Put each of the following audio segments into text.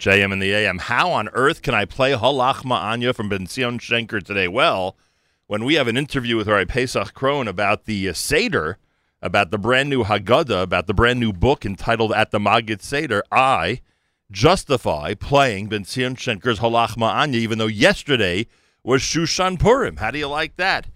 JM and the AM. How on earth can I play Halachma Anya from Ben Zion Shenker today? Well, when we have an interview with Rabbi Pesach Krohn about the uh, Seder, about the brand new Haggadah, about the brand new book entitled At the Magid Seder, I justify playing Ben Zion Shenker's Halachma Anya, even though yesterday was Shushan Purim. How do you like that?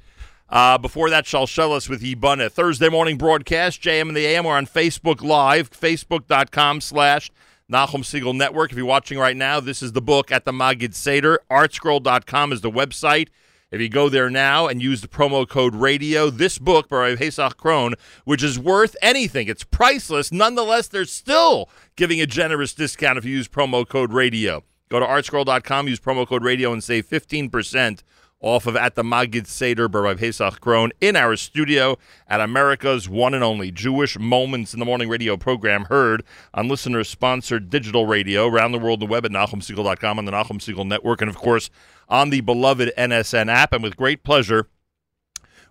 Uh, before that, Shalshelis with Yibana. Thursday morning broadcast, JM and the AM. We're on Facebook Live, facebook.com slash Nachum Segal Network. If you're watching right now, this is the book at the Magid Seder. Artscroll.com is the website. If you go there now and use the promo code radio, this book by Pesach Krohn, which is worth anything, it's priceless. Nonetheless, they're still giving a generous discount if you use promo code radio. Go to artscroll.com, use promo code radio, and save 15% off of At the Magid Seder by Pesach Krohn in our studio at America's one and only Jewish Moments in the Morning radio program, heard on listener sponsored digital radio around the world, the web at NachumSegal.com on the Nachum Segal Network, and of course on the beloved NSN app. And with great pleasure,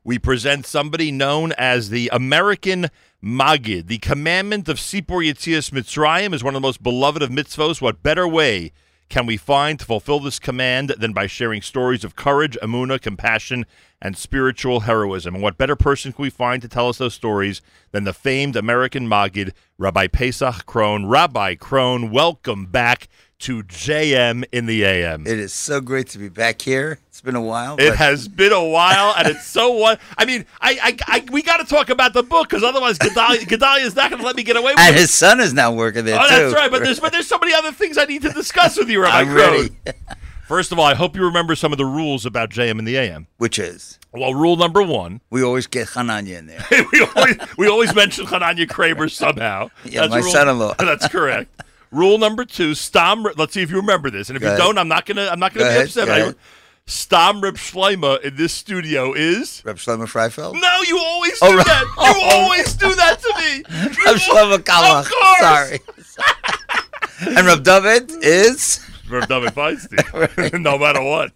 we present somebody known as the American Magid. The commandment of Sipur Yitzias Mitzrayim is one of the most beloved of mitzvos. What better way can we find to fulfill this command than by sharing stories of courage, amuna, compassion, and spiritual heroism? And what better person can we find to tell us those stories than the famed American Magid, Rabbi Pesach Krohn? Rabbi Krohn, welcome back to JM in the AM. It is so great to be back here. It's been a while. It has been a while, and it's so what I mean. I, I, I we got to talk about the book because otherwise, Gedalia, is not going to let me get away with and it. his son is now working there Oh, too. that's right. But there's but there's so many other things I need to discuss with you, Rabbi I'm ready. First of all, I hope you remember some of the rules about JM and the AM. Which is Well, rule number one, we always get Hananya in there. we always we always mention Hananya Kramer somehow. Yeah, my rule- son-in-law. That's correct. Rule number two, Stam. Let's see if you remember this, and if Go you ahead. don't, I'm not gonna I'm not gonna Go be ahead, upset. go I- Stam Rip Shleima in this studio is. Reb Shlomo Freifeld. No, you always oh, do Oh, that. You Oh. always do that to me. You Reb Shlomo Carlebach. Of course. Sorry. and Reb David is Reb David Feinstein. no matter what,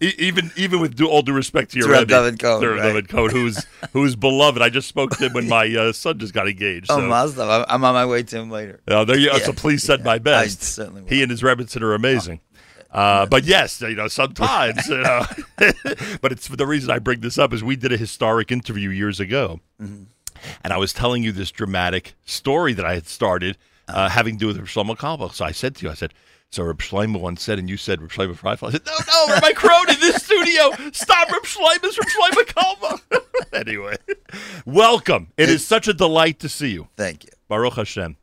E- even even with due, all due respect to your Rebbe, David Cohen, to Reb right. David Cohen, who's who's beloved. I just spoke to him when my uh, son just got engaged. oh so. Mazda. I'm, I'm on my way to him later. There you, Yeah. So please send my best. I certainly will. He and his Rebbitzin are amazing. Uh, but yes, you know, sometimes, you know. but it's for the reason I bring this up is we did a historic interview years ago, Mm-hmm. and I was telling you this dramatic story that I had started uh, having to do with Shlomo Carlebach. So I said to you, I said, so Reb Shlomo once said, and you said Reb Shlomo Freifeld. I said, no, no, Rabbi Krohn in this studio. Stop Reb Shlomo's Reb Shlomo Carlebach. anyway, welcome. It is such a delight to see you. Thank you. Baruch Hashem.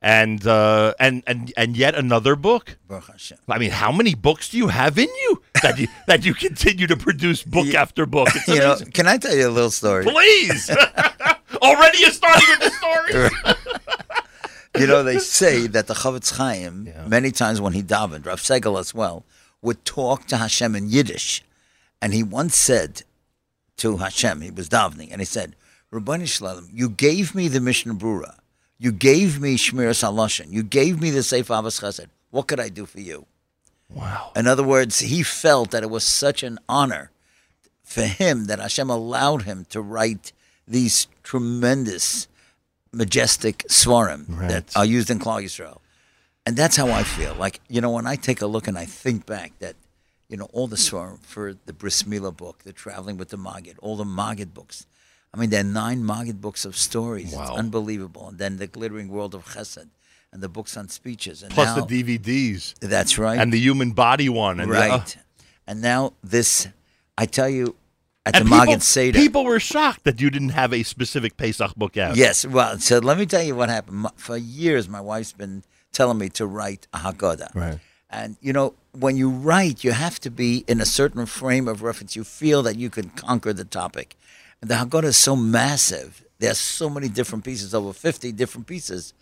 And uh, and and and yet another book. Baruch Hashem. I mean, how many books do you have in you that you that you continue to produce book Yeah. after book? It's You know, amazing. can I tell you a little story? Please. Already you're starting with the story. You know, they say that the Chafetz Chaim, Yeah. many times when he davened, Rav Segel as well, would talk to Hashem in Yiddish. And he once said to Hashem, he was davening, and he said, Rabbani Shalom, you gave me the Mishnah Brura. You gave me Shmiras Halashon. You gave me the Seif Avos Chesed. What could I do for you? Wow. In other words, he felt that it was such an honor for him that Hashem allowed him to write these tremendous, majestic svarim Right. that are used in Klal Yisrael. And that's how I feel. Like, you know, when I take a look and I think back that, you know, all the svarim for the Bris Milah book, the Traveling with the Maggid, all the Maggid books. I mean, there are nine Maggid books of stories. Wow. It's unbelievable. And then the Glittering World of Chesed and the books on speeches. And Plus now, the DVDs That's right and the human body one. And the- uh, right. and now this, I tell you, at and the people, Seder. people were shocked that you didn't have a specific Pesach book out. Yes. Well, so let me tell you what happened. For years, my wife's been telling me to write a Haggadah. Right. And, you know, when you write, you have to be in a certain frame of reference. You feel that you can conquer the topic. And the Haggadah is so massive. There's so many different pieces, over 50 different pieces.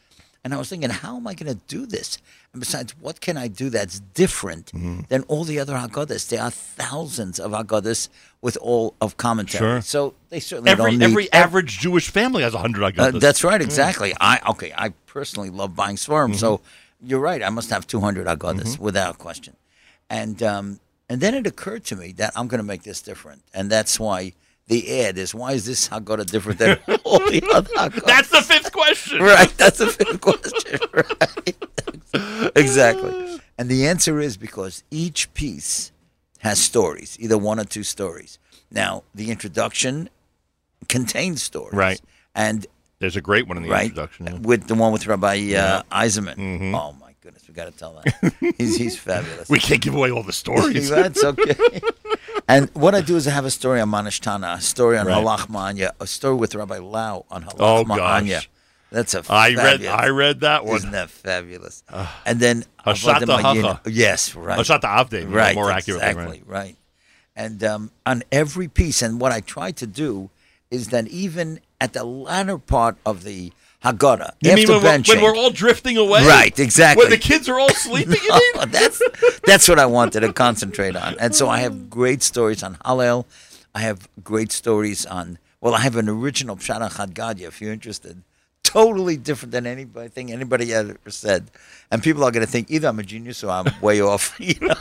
And I was thinking, how am I going to do this? And besides, what can I do that's different Mm-hmm. than all the other Haggadahs? There are thousands of Haggadahs with all of commentary. Sure. So they certainly Every don't need every average Jewish family has a hundred uh, Haggadahs. that's right, exactly. I okay. I personally love buying Svarim, so Mm-hmm. you're right. I must have 200 Agadas without question. And um, and then it occurred to me that I'm going to make this different, and that's why the ad is why is this Haggadah different than all the other Haggadahs? That's the fifth question. right. That's a fifth question. Right. exactly. And the answer is because each piece has stories, either one or two stories. Now, the introduction contains stories. Right. And There's a great one in the right introduction. yeah. with the one with Rabbi uh, Eisenman. Oh my goodness, we got to tell that. he's he's fabulous. We can't give away all the stories. That's okay. and what I do is I have a story on Manishtana, a story on Right. Halachma Anya, a story with Rabbi Lau on Halach Oh, Ma'anya. gosh. That's a I read fabulous. I read that one. Isn't that fabulous? and then Hashata Hacha. Yes, right. Hashata Avdei, right, more accurately, exactly, right. And um, on every piece, and what I try to do is that even at the latter part of the Haggadah, You after mean when we're, benching, when we're all drifting away? Right, exactly. When the kids are all sleeping, you mean? That's that's what I wanted to concentrate on. And so I have great stories on Hallel. I have great stories on. Well, I have an original Pshat Chad Gadya, if you're interested. Totally different than anybody thing anybody ever said. And people are going to think either I'm a genius or I'm way off, you know.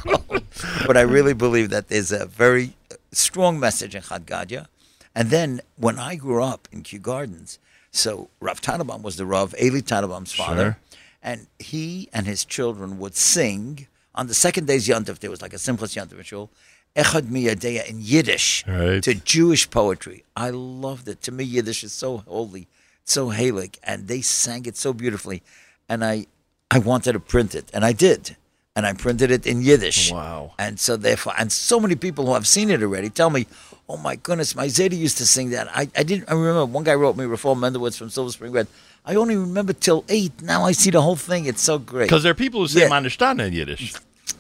But I really believe that there's a very strong message in Chad Gadya. And then when I grew up in Kew Gardens, so Rav Tannenbaum was the Rav, Eli Tannenbaum's father. Sure. And he and his children would sing on the second day's Yontif. There was like a Simchas Yontif ritual, Echad Miyadeya in Yiddish Right. to Jewish poetry. I loved it. To me, Yiddish is so holy, so Halik, and they sang it so beautifully. And I, I wanted to print it, and I did. And I printed it in Yiddish. Wow. And so therefore, and so many people who have seen it already tell me, "Oh my goodness, my Zeta used to sing that." I, I didn't. I remember one guy wrote me, Reform Mendelwitz from Silver Spring Red. I only remember till eight. Now I see the whole thing. It's so great. Because there are people who say Yeah. Manishtana in Yiddish.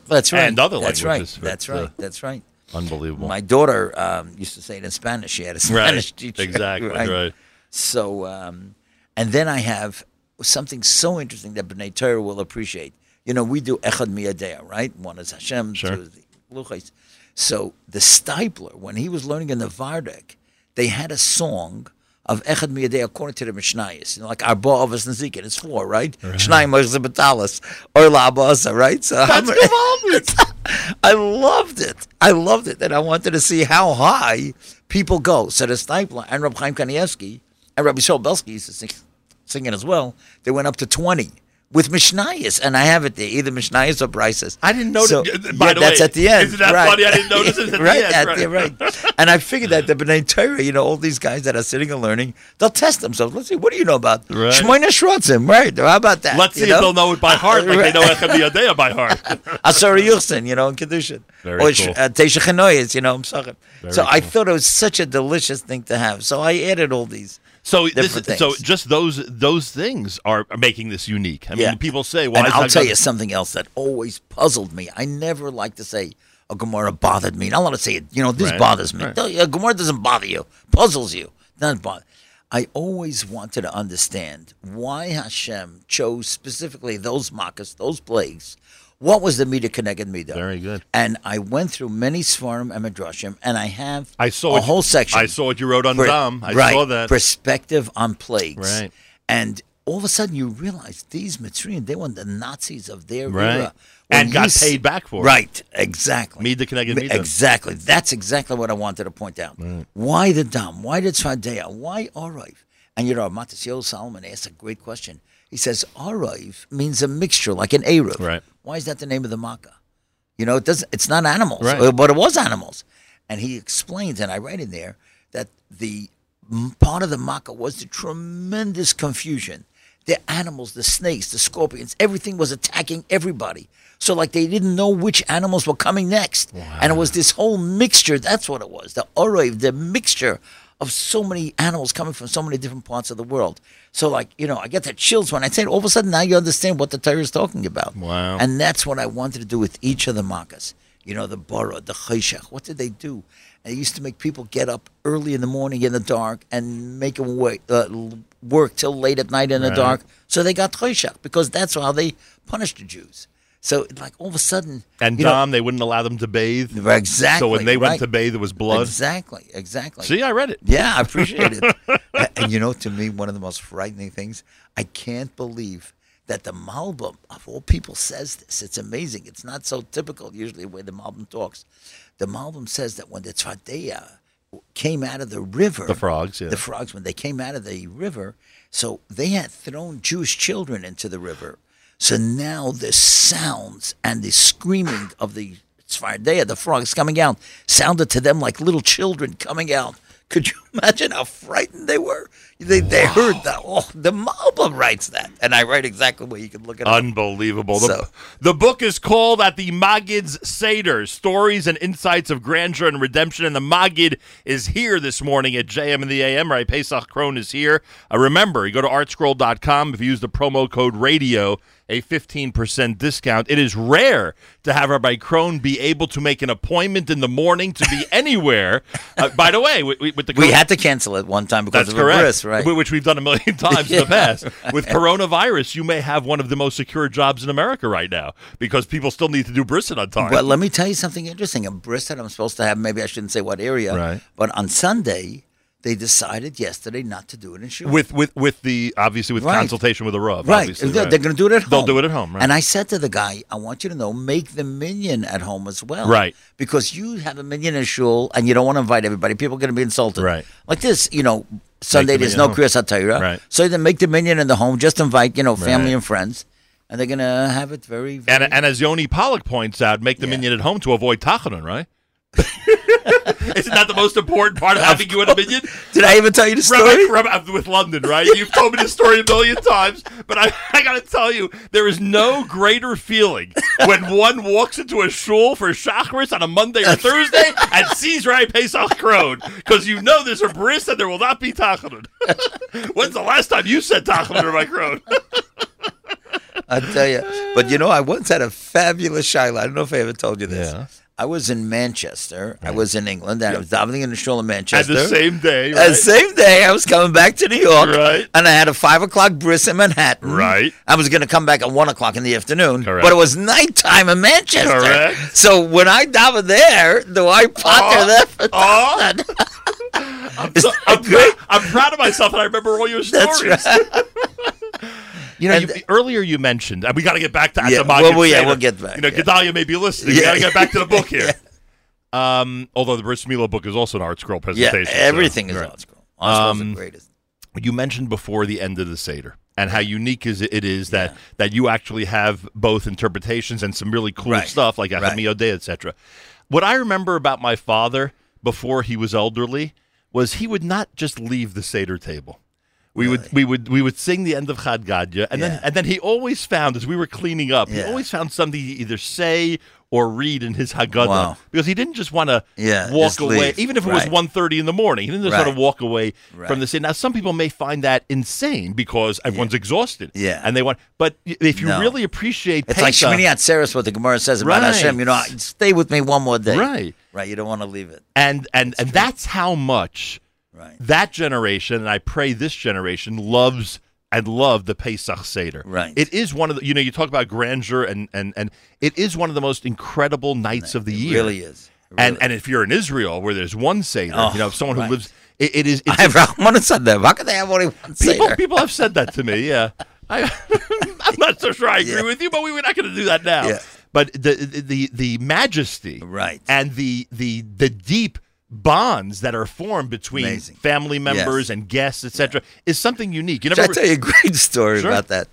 That's right. and other That's languages, right. That's right. uh, That's right. Unbelievable. My daughter um, used to say it in Spanish. She had a Spanish right. teacher. Exactly. Right. So, um, and then I have something so interesting that B'nai Torah will appreciate. You know, we do Echad Miyadea, right? One is Hashem, Sure. two is the Luchais. So the Steipler, when he was learning in the Vardek, they had a song of Echad Miyadea according to the Mishnayos. You know, like Arba Avos Nazikin. It's four, right? Shnai Moshe Batalas. Or La Abasa, right? So That's I loved it. I loved it. And I wanted to see how high people go. So the Steipler and Rabbi Chaim Kanievsky and Rabbi Shaul Belsky used to sing, sing it as well. They went up to 20 with Mishnayos. And I have it there, either Mishnayos or Bryces. I didn't notice- So, by yeah, the that's way, at the end. isn't that right. funny? I didn't notice it at the right, end, At right. the, right. And I figured that the B'nai Torah, you know, all these guys that are sitting and learning, they'll test themselves. Let's see, what do you know about Right. Shmoyne Shrotzim? Right. How about that? Let's see if they'll know it by heart, like they know. Echad Miyadea by heart. Asara Yuchsin, you know, in Kedushin. Very or cool. uh, Teisha you know, I'm sorry. So I thought it was such a delicious thing to have. So I added all these. So this, so just those those things are are making this unique. I mean, Yeah. people say, "Why?" and is I'll tell good?" you something else that always puzzled me. I never like to say oh, a Gemara bothered me. I don't want to say it. You know, this Right, bothers me. right. A Gemara doesn't bother you. Puzzles you. Doesn't bother. I always wanted to understand why Hashem chose specifically those makas, those plagues. What was the Mida connected Mida? Very good. And I went through many Svarim and Midrashim, and I have I saw a what you- whole section. I saw what you wrote on Per- Dom. I right, saw that. Perspective on plagues. Right. And all of a sudden you realize these Mitzrayim, they were the Nazis of their Right. era. And got s- paid back for it. Right, exactly. Mida Keneged Mida. Exactly. That's exactly what I wanted to point out. Why the Dam? Why the Tzvadeya? Why Oriv? And you know, Matisyahu Salomon asked a great question. He says, Oriv means a mixture, like an Eruv. Right. Why is that the name of the Makkah? You know, it doesn't. It's not animals, Right. but it was animals. And he explains, and I write in there that the part of the makkah was the tremendous confusion. The animals, the snakes, the scorpions, everything was attacking everybody. So, like, they didn't know which animals were coming next. And it was this whole mixture. That's what it was. The oroiv, the mixture of so many animals coming from so many different parts of the world. So, like, you know, I get the chills when I say it. All of a sudden, now you understand what the Torah is talking about. Wow. And that's what I wanted to do with each of the makas. You know, the bara, the chayshach. What did they do? And they used to make people get up early in the morning in the dark and make them wait, uh, work till late at night in the Right. dark. So they got chayshach because that's how they punished the Jews. So, like, all of a sudden. and you know, Dom, they wouldn't allow them to bathe. Exactly. So when they right. went to bathe, there was blood. Exactly, exactly. See, I read it. Yeah, I appreciate it. And you know, to me, one of the most frightening things, I can't believe that the Malbim, of all people, says this. It's amazing. It's not so typical usually the way the Malbim talks. The Malbim says that when the Tzvadeya came out of the river, The frogs, yeah. the frogs, when they came out of the river, so they had thrown Jewish children into the river. So now the sounds and the screaming of the Svardeya, the frogs coming out, sounded to them like little children coming out. Could you imagine how frightened they were? They, they heard that. Oh, the Malbim writes that. And I write exactly what you can look at. Unbelievable. The, So- the book is called At the Magid's Seder Stories and Insights of Grandeur and Redemption. And the Magid is here this morning at JM and the AM, right? Pesach Krohn is here. Uh, remember, you go to artscroll.com. If you use the promo code radio, a 15% discount. It is rare to have Rabbi Krohn be able to make an appointment in the morning to be anywhere. Uh, by the way, with, with the we had to cancel it one time because that's of correct. bris, right? Which we've done a million times in the past. With coronavirus, you may have one of the most secure jobs in America right now because people still need to do brisket on time. But let me tell you something interesting. A brisket I'm supposed to have, maybe I shouldn't say what area, Right. but on Sunday, they decided yesterday not to do it in Shul. with with with the obviously with Right. consultation with the Rav, Right. obviously, They're, right. going to do it at home. They'll do it at home, right. And I said to the guy, I want you to know, make the minyan at home as well. Right. Because you have a minyan in shul and you don't want to invite everybody. People are going to be insulted. Right. Like this, you know, Sunday the there's no at home. Kriyas HaTorah. Right. So then make the minyan in the home. Just invite, you know, family Right. and friends. And they're going to have it very, very and and as Yoni Pollock points out, make the Yeah. minyan at home to avoid tachanun, right? Isn't that the most important part of having you in a minyan? Did I even tell you the story? Rabbi, Rabbi, with London, right? You've told me this story a million times, but I, I got to tell you, there is no greater feeling when one walks into a shul for Shacharis on a Monday or Thursday and sees Rabbi Pesach Krohn, because you know there's a bris and there will not be tachanun. When's the last time you said tachanun, my Krohn? I tell you. But you know, I once had a fabulous shaila. I don't know if I ever told you this. Yeah. I was in Manchester. I was in England, and I was davening in the shul in Manchester. And the same day, And right? same day, I was coming back to New York, Right. and I had a five o'clock bris in Manhattan. Right. I was going to come back at one o'clock in the afternoon, Correct. but it was nighttime in Manchester. Correct. So when I daven there, do I potter Oh. there for Oh. I'm, so, I'm, great? prou- I'm proud of myself, and I remember all your stories. That's right. You know, you, earlier you mentioned, and we got to get back to Yeah, well, well, yeah, we'll get back, You know, yeah. Gedalia may be listening. We Yeah. got to get back to the book here. Um, although the Bris Mila book is also an ArtScroll Yeah, presentation. so- everything is Right. on scroll. Scroll's Um, the greatest. You mentioned before the end of the Seder and how unique is it is that that you actually have both interpretations and some really cool Right. stuff like Right. Ahami Odeh, etc. What I remember about my father before he was elderly was he would not just leave the Seder table. We would we would we would sing the end of Chad Gadya, and then and then he always found as we were cleaning up, he always found something to either say or read in his Haggadah Wow. because he didn't just want to Yeah, walk away, leave. even if it was Right. 1.30 in the morning. He didn't just want Right. to walk away Right. from the Seder. Now, some people may find that insane because everyone's exhausted, Yeah. and they want. But if you No. really appreciate, It's like Pesach- Shmini Atzeres, what the Gemara says about. Hashem. You know, stay with me one more day. right? Right. You don't want to leave it. And and and that's how much Right. that generation, and I pray this generation loves and love the Pesach Seder. Right. It is one of the you know you talk about grandeur and and and it is one of the most incredible nights of the It year. really is. It And really and if you're in Israel where there's one Seder, Oh, you know, someone who oh, right. lives, it, it is. It's I have Rahman said that. How could they have only one people, Seder? people have said that to me. Yeah, I, I'm not so sure I agree Yeah. with you, but we, we're not going to do that now. Yeah. But the the the majesty, Right. and the the the deep bonds that are formed between Amazing. family members Yes. and guests, etc., is something unique. You Should I tell you a great story Sure. about that?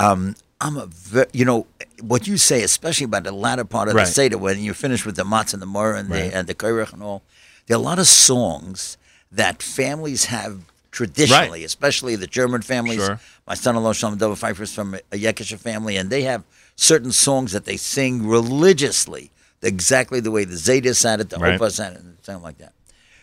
Um, I'm a, ve- you know, what you say, especially about the latter part of Right. the Seder, when you finish with the matzah and the mora and Right. the and the kairach and all. There are a lot of songs that families have traditionally, especially the German families. Sure. My son-in-law Shalom Dover Pfeiffer is from a Yekisha family, and they have certain songs that they sing religiously, exactly the way the Zeta it, the Right. Opa and something like that.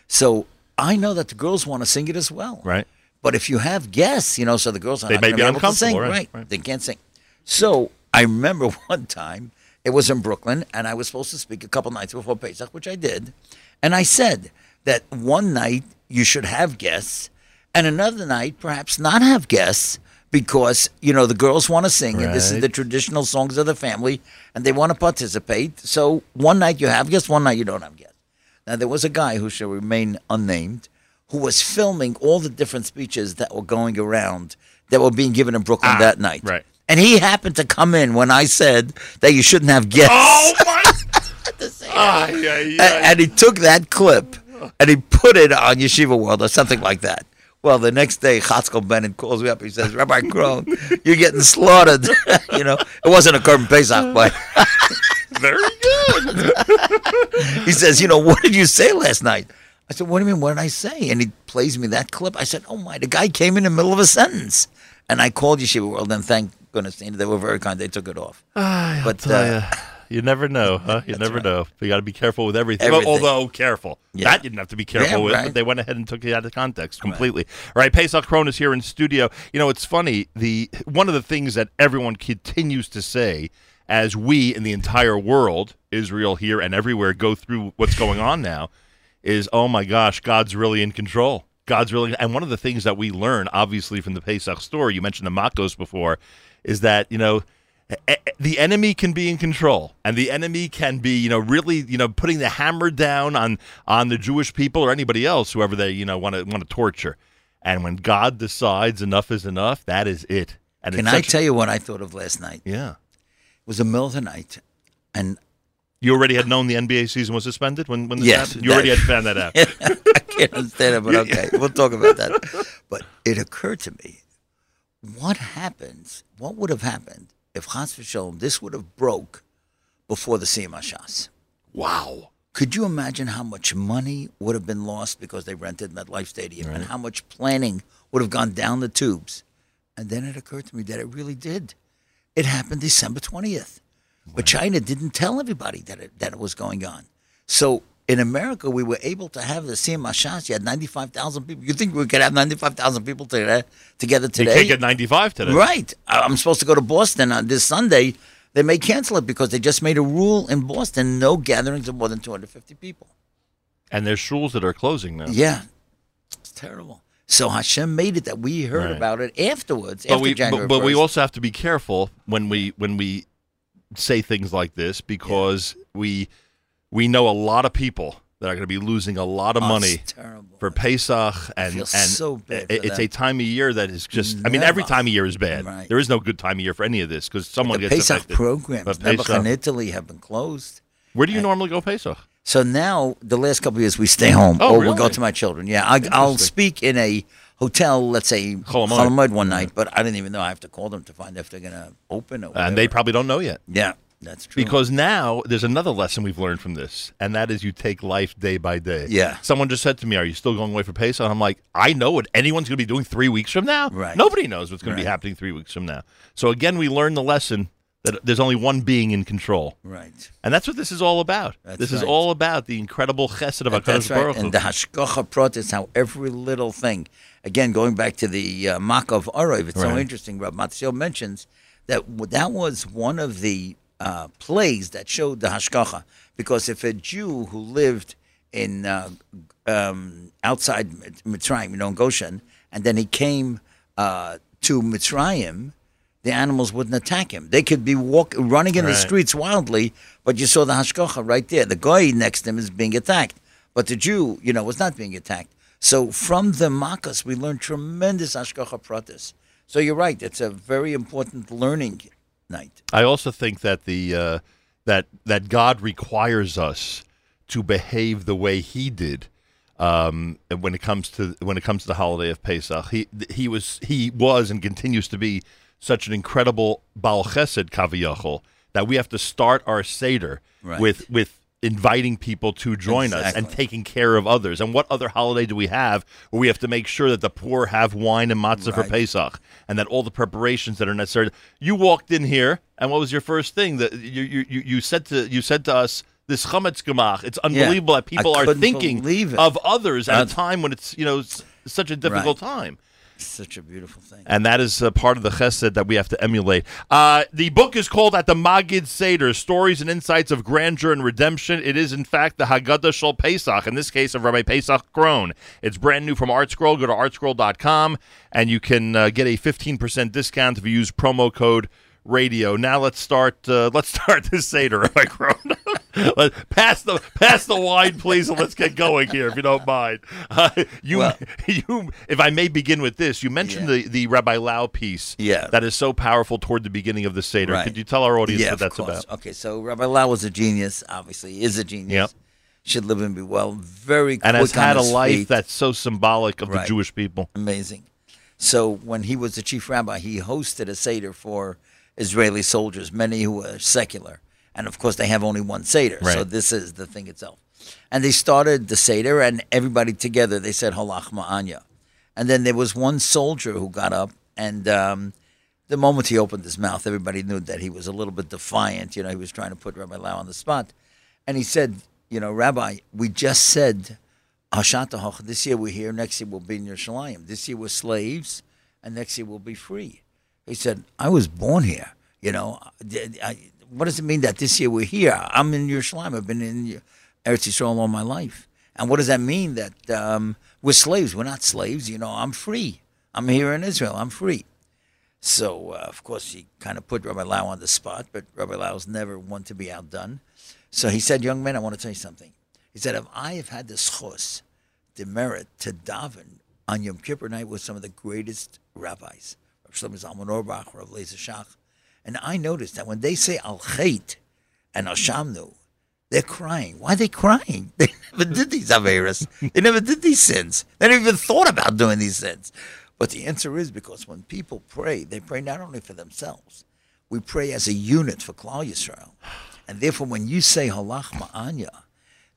So I know that the girls want to sing it as well. right. But if you have guests, you know, so the girls are They not may gonna be able to sing, uncomfortable, right, right? right. They can't sing. So I remember one time it was in Brooklyn, and I was supposed to speak a couple nights before Pesach, which I did, and I said that one night you should have guests, and another night perhaps not have guests. Because you know the girls want to sing, and this is the traditional songs of the family, and they want to participate. So one night you have guests, one night you don't have guests. Now, there was a guy who shall remain unnamed who was filming all the different speeches that were going around that were being given in Brooklyn Ah, that night. right. And he happened to come in when I said that you shouldn't have guests. Oh my! Ah, yeah, yeah. and he took that clip and he put it on Yeshiva World or something like that. Well, the next day, Chatzkel Bennett calls me up. He says, Rabbi Krohn, you're getting slaughtered. you know, it wasn't a Korban Pesach, but Very good. he says, you know, what did you say last night? I said, what do you mean? What did I say? And he plays me that clip. I said, oh my, the guy came in the middle of a sentence. And I called Yeshiva World, and thank goodness they were very kind. They took it off. but But, uh, you never know, huh? You never know. You got to be careful with everything. Everything. Although careful, Yeah. that you didn't have to be careful Yeah, with. right. But they went ahead and took it out of context completely. All right, Pesach Krohn is here in studio. You know, it's funny. The one of the things that everyone continues to say as we in the entire world, Israel here and everywhere, go through what's going on now, is oh my gosh, God's really in control. God's really, and one of the things that we learn, obviously, from the Pesach story, you mentioned the Makos before, is that you know the enemy can be in control, and the enemy can be, you know, really, you know, putting the hammer down on on the Jewish people or anybody else, whoever they, you know, want to want to torture. And when God decides enough is enough, that is it. And Can I tell you what I thought of last night? Yeah, was the middle of the night, and you already had known the NBA season was suspended when when this Yes, happened. You already that- had found that out. I can't understand it, but okay, we'll talk about that. But it occurred to me, what happens? What would have happened if Chas v'Shalom this would have broke before the Siyum Hashas? Wow. Could you imagine how much money would have been lost because they rented MetLife Stadium, and how much planning would have gone down the tubes? And then it occurred to me that it really did. It happened December twentieth, but China didn't tell everybody that it that it was going on. So in America, we were able to have the Siyum Hashas. You had ninety five thousand people. You think we could have ninety five thousand people together uh, together You can't get 95 today. Right. I'm supposed to go to Boston on this Sunday. They may cancel it because they just made a rule in Boston: no gatherings of more than 250 people. And there's schools that are closing now. Yeah, it's terrible. So Hashem made it that we heard Right. about it afterwards. but after we January but, but we also have to be careful when we when we say things like this because we we know a lot of people that are going to be losing a lot of Oh, money for Pesach and and so it's a time of year that is just I mean every time of year is bad. Right. There is no good time of year for any of this because someone the gets Pesach affected. programs, Pesach- and Italy have been closed. Where do you normally go Pesach? So now, the last couple of years, we stay home Oh, or we'll go to my children. Yeah, I, I'll speak in a hotel, let's say Chol Hamoed. One night, but I didn't even know. I have to call them to find out if they're going to open or whatever. And they probably don't know yet. yeah, that's true. Because now there's another lesson we've learned from this, and that is you take life day by day. Yeah. Someone just said to me, "Are you still going away for Pesach?" And I'm like, "I know what anyone's going to be doing three weeks from now. Right. Nobody knows what's going to be happening three weeks from now." So again, we learn the lesson that there's only one being in control, right. and that's what this is all about. That's this is all about the incredible chesed of That- Hakadosh That's right. And the hashgacha pratis how every little thing. Again, going back to the uh, Makov Arov, it's so interesting. Rob Matzio mentions that that was one of the uh, plays that showed the hashgacha. Because if a Jew who lived in uh, um, outside Mit- Mitzrayim, you know, in Goshen, and then he came uh, to Mitzrayim, the animals wouldn't attack him. They could be walk, running in the streets wildly, but you saw the hashgacha right there. The guy next to him is being attacked, but the Jew, you know, was not being attacked. So from the makas, we learned tremendous hashgacha pratis. So you're right; it's a very important learning night. I also think that the uh, that that God requires us to behave the way He did um, when it comes to when it comes to the holiday of Pesach. He he was he was and continues to be such an incredible Baal Chesed Kaviyachol that we have to start our seder Right. with with inviting people to join us and taking care of others. And what other holiday do we have where we have to make sure that the poor have wine and matzah for Pesach and that all the preparations that are necessary? You walked in here, and what was your first thing that you you, you, said to you said to us? This chametz gemach. It's unbelievable that people are thinking of others at a time when it's you know such a difficult time. Such a beautiful thing. And that is uh, part of the chesed that we have to emulate. Uh, the book is called At the Magid Seder Stories and Insights of Grandeur and Redemption. It is, in fact, the Haggadah Shal Pesach, in this case, of Rabbi Pesach Krohn. It's brand new from ArtScroll. Go to artscroll.com and you can uh, get a 15% discount if you use promo code radio. Now let's start. Uh, let's start this seder. Let- pass the pass the wine, please, and let's get going here, if you don't mind. Uh, you, Well- you, if I may begin with this, you mentioned Yeah. the the Rabbi Lau piece, Yeah. that is so powerful toward the beginning of the seder. Right. Could you tell our audience yeah, what that's course. about? Okay, so Rabbi Lau was a genius. Obviously, he is a genius. Yep. should live and be well. Very and has had a his life feet. that's so symbolic of the Jewish people. amazing. So when he was the chief rabbi, he hosted a seder for Israeli soldiers, many who were secular, and of course they have only one seder. So this is the thing itself. And they started the seder, and everybody together they said Halachma Anya, and then there was one soldier who got up, and um, the moment he opened his mouth, everybody knew that he was a little bit defiant. You know, he was trying to put Rabbi Lau on the spot, and he said, "You know, Rabbi, we just said." This year we're here, next year we'll be in Yerushalayim. This year we're slaves, and next year we'll be free. He said, I was born here. You know, I- what does it mean that this year we're here? I'm in Yerushalayim. I've been in Eretz Yisrael all my life. And what does that mean that um, we're slaves? We're not slaves. You know, I'm free. I'm here in Israel. I'm free. So, uh, of course, he kind of put Rabbi Lau on the spot, but Rabbi Lau's never one to be outdone. So he said, Young man, I want to tell you something. He said, If I have had the schos, the merit to daven on Yom Kippur night with some of the greatest rabbis, Shlomo Zalman Auerbach, Rav Lezer Shach, and I noticed that when they say Al Chait and Al Shamnu, they're crying. Why are they crying? They never did these Averas. They never did these sins. They never even thought about doing these sins. But the answer is because when people pray, they pray not only for themselves, we pray as a unit for Klal Yisrael. And therefore, when you say Halachma Anya,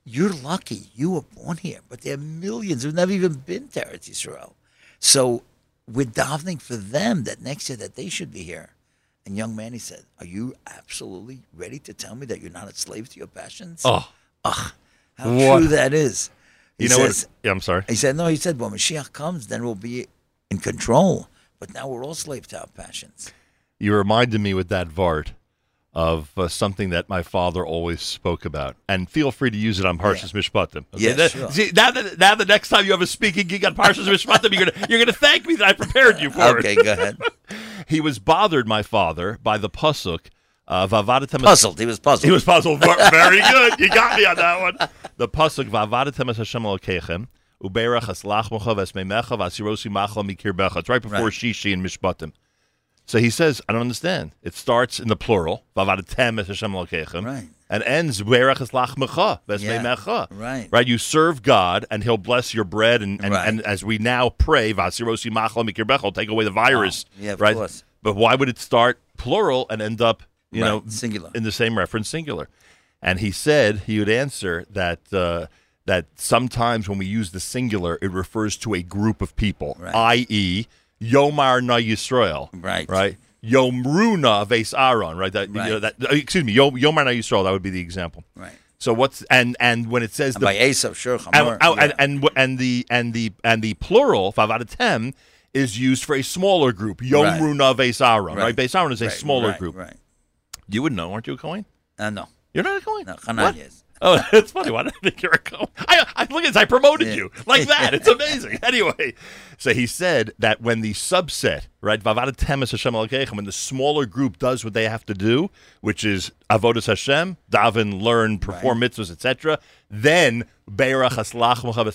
you're lucky. You were born here. But there are millions who've never even been to Eretz Yisrael. So we're davening for them that next year that they should be here. And young man, he said, "Are you absolutely ready to tell me that you're not a slave to your passions?" Oh, Ugh, how What? true that is. He you know says, what? Yeah, I'm sorry. He said, "No." He said, "When Mashiach comes, then we'll be in control." But now we're all slaves to our passions. You reminded me with that Vart of uh, something that my father always spoke about. And feel free to use it on Parshas Mishpatim. Yes, that- sure. See, now, that, now the next time you have a speaking gig on Parshas Mishpatim, you're going you're gonna thank me that I prepared you for Okay, it. Okay, go ahead. He was bothered, my father, by the Pasuk Avadatem Puzzled. He was puzzled. He was puzzled. Very good. You got me on that one. The pasuk v'avadatem Hashem Elokeichem uberach aslach mocha v'esmeimecha v'asirosi machla mikirbecha. It's right before Right. Shishi and Mishpatim. So he says, I don't understand. It starts in the plural Right. and ends uberach aslach mocha v'esmeimecha. right. Right. You serve God and He'll bless your bread and and, Right. and as we now pray v'asirosi machla mikirbecha, take away the virus. Oh, yeah, of right. course. But why would it start plural and end up you Right, know singular. in the same reference singular. And he said he would answer that uh, that sometimes when we use the singular, it refers to a group of people, i.e., Yomar na Yisrael, Right. right? Yomruna ves Aaron, right? That, you know, Right. that uh, excuse me, Yom, Yomar na Yisrael. That would be the example. Right. So what's and and when it says And the by Esav, sure. and, yeah. and, and and the and the and the plural vavadatem is used for a smaller group. Yomruna ves Aaron, right? Right. Ves is a Right, smaller right, group. Right. You would know, aren't you a Cohen? Uh, no. You're not a Cohen. No. What? Hanan is. Oh, it's funny. Why did I think you're a Cohen? I, I look at this. I promoted Yeah. you like that. It's amazing. anyway, so he said that when the subset, right, Vavada Temes Hashem when the smaller group does what they have to do, which is avodas Hashem, daven, learn, perform mitzvahs, etc., then Beirach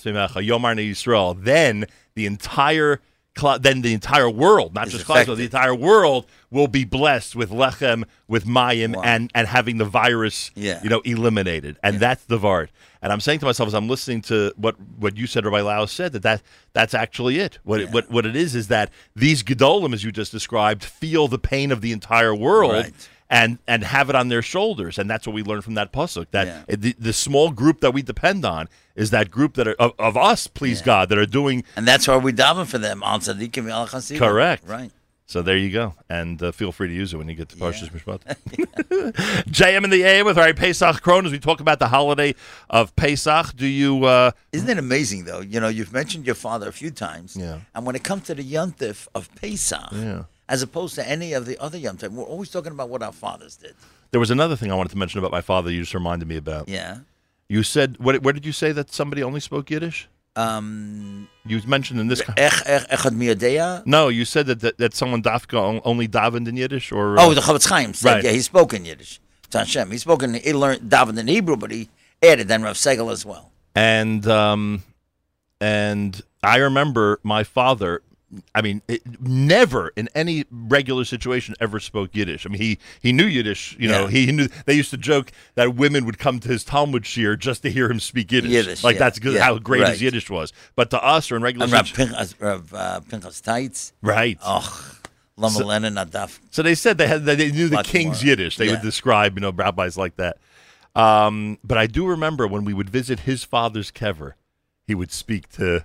Mimecha Yomar Yisrael, then the entire. Then the entire world, not Is just Klal Yisrael, the entire world will be blessed with lechem, with mayim, Wow. and and having the virus, Yeah. you know, eliminated, and that's the Vart. And I'm saying to myself as I'm listening to what what you said, Rabbi Lau said that, that that's actually it. What it, what what it is is that these gedolim, as you just described, feel the pain of the entire world. Right. And, and have it on their shoulders, and that's what we learn from that pasuk. That Yeah. the, the small group that we depend on is that group that are of, of us, please God, that are doing And that's why we daven for them. Al tzaddikim chasidim. Correct. Right. So there you go, and uh, feel free to use it when you get to Parshas Mishpat. JM in the AM with our Pesach Krohn as we talk about the holiday of Pesach. Do you? Uh, Isn't it amazing, though? You know, you've mentioned your father a few times. Yeah. And when it comes to the yontif of Pesach, Yeah. As opposed to any of the other yontif, we're always talking about what our fathers did. there was another thing I wanted to mention about my father. You just reminded me about. Yeah. You said what? Where did you say that somebody only spoke Yiddish? Um, You mentioned in this. ech, ech, echad no, you said that, that that someone dafka only davened in Yiddish, or Oh, the Chafetz Chaim said, Right. yeah, he spoke in Yiddish. To Hashem. He spoke in, he learned davened in Hebrew, but he added then Rav Segel as well. and um, and I remember my father I mean, it, never in any regular situation ever spoke Yiddish. I mean, he he knew Yiddish. You know, he, he knew. They used to joke that women would come to his Talmud shir just to hear him speak Yiddish. Yiddish, like yeah, that's good, yeah, how great right. his Yiddish was. But to us, or in regular And Rav situations, Pinchas, Rav, uh, Pinchas Teitz. right? Oh, Lama Lenin Adaf. So they said they had they knew the king's more. Yiddish. They would describe you know rabbis like that. Um, but I do remember when we would visit his father's kever, he would speak to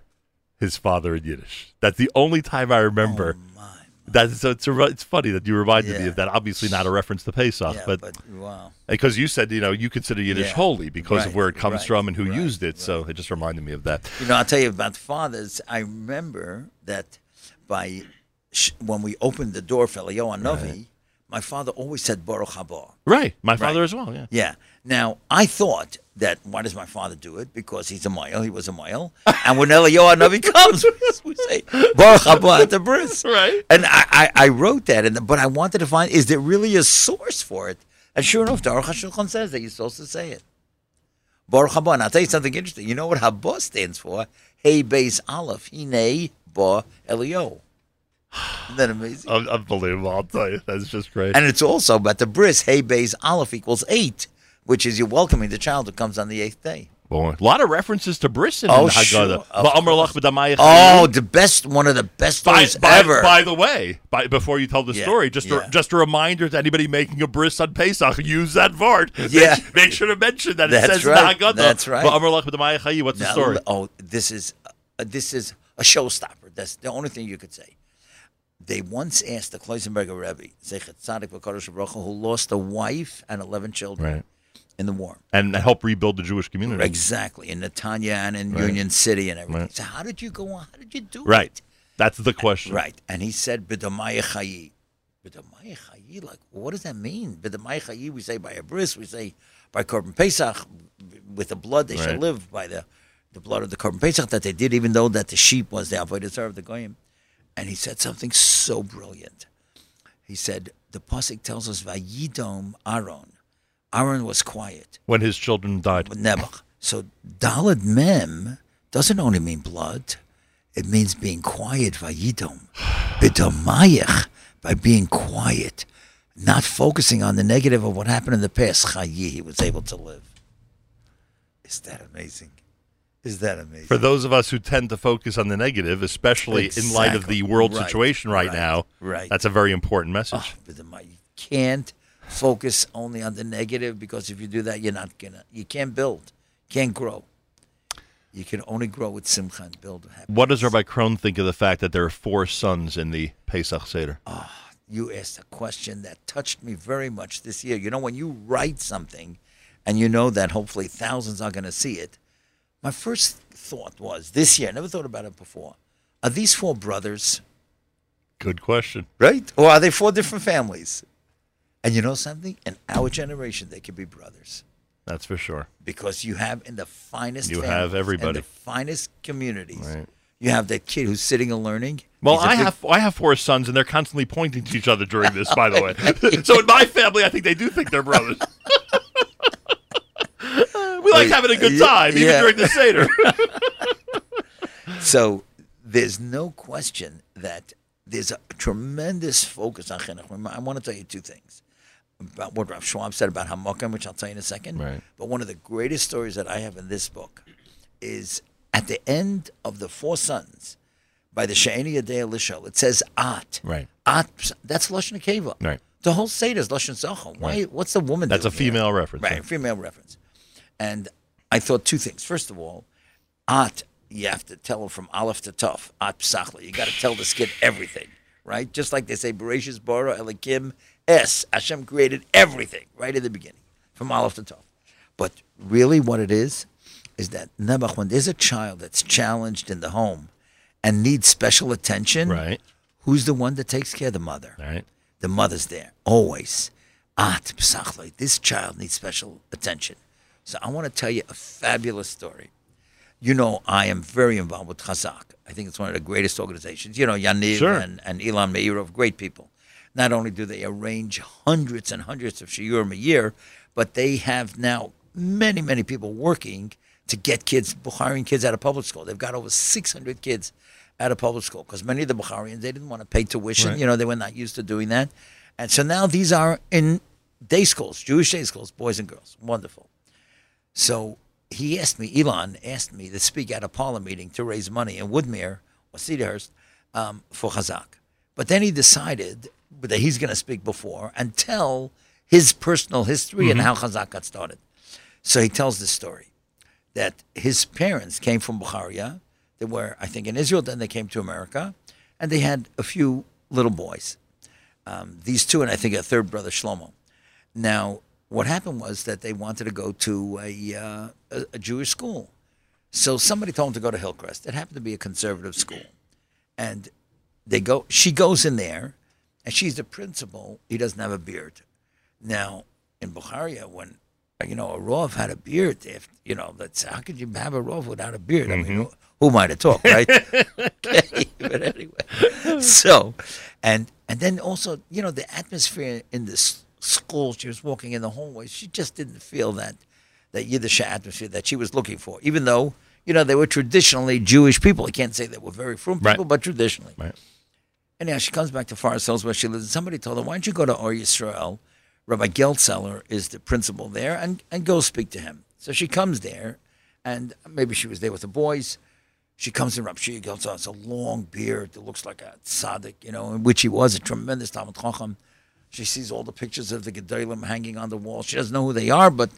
his father in Yiddish. That's the only time I remember. Oh, my. That's so it's a, it's funny that you reminded me of that. Obviously, not a reference to Pesach, Yeah, but, but, wow. because you said you know you consider Yiddish Yeah. holy because of where it comes right, from and who right, used it. So it just reminded me of that. You know, I'll tell you about fathers. I remember that by sh- when we opened the door for Eliyahu Novi, my father always said Baruch haba. Right, my father as well. Yeah. Yeah. Now I thought that why does my father do it? Because he's a mile. He was a mile. and when Eliyahu Novi comes, we say Baruch haba at the bris. Right. And I, I, I wrote that, and but I wanted to find is there really a source for it? And sure enough, the Aruch HaShulchan says that you're supposed to say it. Baruch haba. And I'll tell you something interesting. You know what haba stands for? Hey, base aleph. Hine ba Eliyahu. Isn't that amazing? Unbelievable! I'll tell you, that's just great. And it's also about the bris. Hey, base aleph equals eight, which is you're welcoming the child who comes on the eighth day. Boy, a lot of references to bris in Oh, sure, of Va'amar course. lach b'damayach Oh, the best, one of the best by, stories by, ever. by the way, by, before you tell the Yeah, story, just yeah. a, just a reminder to anybody making a bris on Pesach, use that vart. Yeah. Make, make sure to mention that it says right, that's right. Va'amar lach b'damayach hayi. What's the story? Oh, this is uh, this is a showstopper. That's the only thing you could say. They once asked the Kloisenberger Rebbe, Zechet Tzadik B'Kadosh Baruch Hu, who lost a wife and eleven children Right. In the war. And help rebuild the Jewish community. Exactly in Netanya and in Right. Union City and everything. Right. So how did you go on? How did you do Right. it? Right, that's the question. Right. And he said, B'damaya chayi. Like, what does that mean? B'damaya chayi, we say by a bris, we say by Korban Pesach, with the blood they shall Right. live, by the, the blood of the Korban Pesach that they did, even though that the sheep was the Avodah of the Goyim. And he said something so brilliant. He said, the Pasuk tells us, Vayidom Aaron. Aaron was quiet When his children died. Nebuch. So Dalad Mem doesn't only mean blood; it means being quiet. Vayidom, b'damayach, by being quiet, not focusing on the negative of what happened in the past. Chayi, he was able to live. Is that amazing? Is that amazing? For those of us who tend to focus on the negative, especially in light of the world Right, situation right, right, now, right. that's a very important message. Oh, you can't focus only on the negative because if you do that, you're not gonna. You can't build, can't grow. You can only grow with simcha and build. Happiness. What does Rabbi Krohn think of the fact that there are four sons in the Pesach Seder? Ah, you asked a question that touched me very much this year. You know, when you write something and you know that hopefully thousands are going to see it, my first thought was this year, I never thought about it before. Are these four brothers, Good question. right? Or are they four different families? And you know something? In our generation, they could be brothers That's for sure. because you have in the finest You have in everybody. the finest communities. Right. You have that kid who's sitting and learning. Well, I big- have I have four sons, and they're constantly pointing to each other during this. By the way, so in my family, I think they do think they're brothers. we like having a good Yeah, time, even during the seder. So there's no question that there's a tremendous focus on chinuch. I want to tell you two things about what Rav Schwab said about Hamokim, which I'll tell you in a second. Right. But one of the greatest stories that I have in this book is at the end of the four sons by the Sha'ani Yadei Lishol. It says At. Right. At. That's Lashon Akeva. Right. The whole Seder is Lashon Zachon. Why? Right. What's the woman? That's a doing here? female reference. Right, yeah. female reference. And I thought two things. First of all, At, you have to tell her from Aleph to Tuf. At Psachla. You got to tell this kid everything, right? Just like they say, Bereshis Bara Elikim S. Hashem created everything right in the beginning, from Aleph to Tuf. But really, what it is, is that Nebuch, when there's a child that's challenged in the home and needs special attention, Right. who's the one that takes care of the mother? Right. the mother's there always. Ah, At this child needs special attention. So I want to tell you a fabulous story. You know, I am very involved with Chazak. I think it's one of the greatest organizations. You know, Yaniv Sure. and, and Ilan Meirov, great people. Not only do they arrange hundreds and hundreds of shiurim a year, but they have now many, many people working to get kids, hiring kids out of public school. They've got over 600 kids out of public school because many of the Bukharians they didn't want to pay tuition. Right. You know, they were not used to doing that, and so now these are in day schools, Jewish day schools, boys and girls. Wonderful. So he asked me, Elon asked me to speak at a parlor meeting to raise money in Woodmere or Cedarhurst um, for Chazak. But then he decided that he's going to speak before and tell his personal history and how Chazak got started. So he tells this story that his parents came from Bukharia. They were, I think, in Israel. Then they came to America, and they had a few little boys. Um, these two, and I think a third brother, Shlomo. Now, what happened was that they wanted to go to a, uh, a, a Jewish school. So somebody told them to go to Hillcrest. It happened to be a conservative school, and they go. She goes in there, and she's the principal. He doesn't have a beard. Now, in Bukharia, when you know a Rov had a beard, if you know that's how could you have a Rov without a beard? I mean, mm-hmm. who, who am I to talk, right? okay, but anyway, so and and then also you know the atmosphere in this school. She was walking in the hallway. She just didn't feel that that Yiddish atmosphere that she was looking for, even though you know they were traditionally Jewish people. I can't say they were very frum Right. people, but traditionally. Right. And now she comes back to Forest Hills where she lives. And somebody told her, why don't you go to Or Yisrael? Rabbi Geltzeller is the principal there and, and go speak to him. So she comes there and maybe she was there with the boys. She comes in, Rabbi Shia Geltzeller has a long beard that looks like a tzaddik, you know, in which he was a tremendous Talmud Chacham. She sees all the pictures of the Gedolim hanging on the wall. She doesn't know who they are, but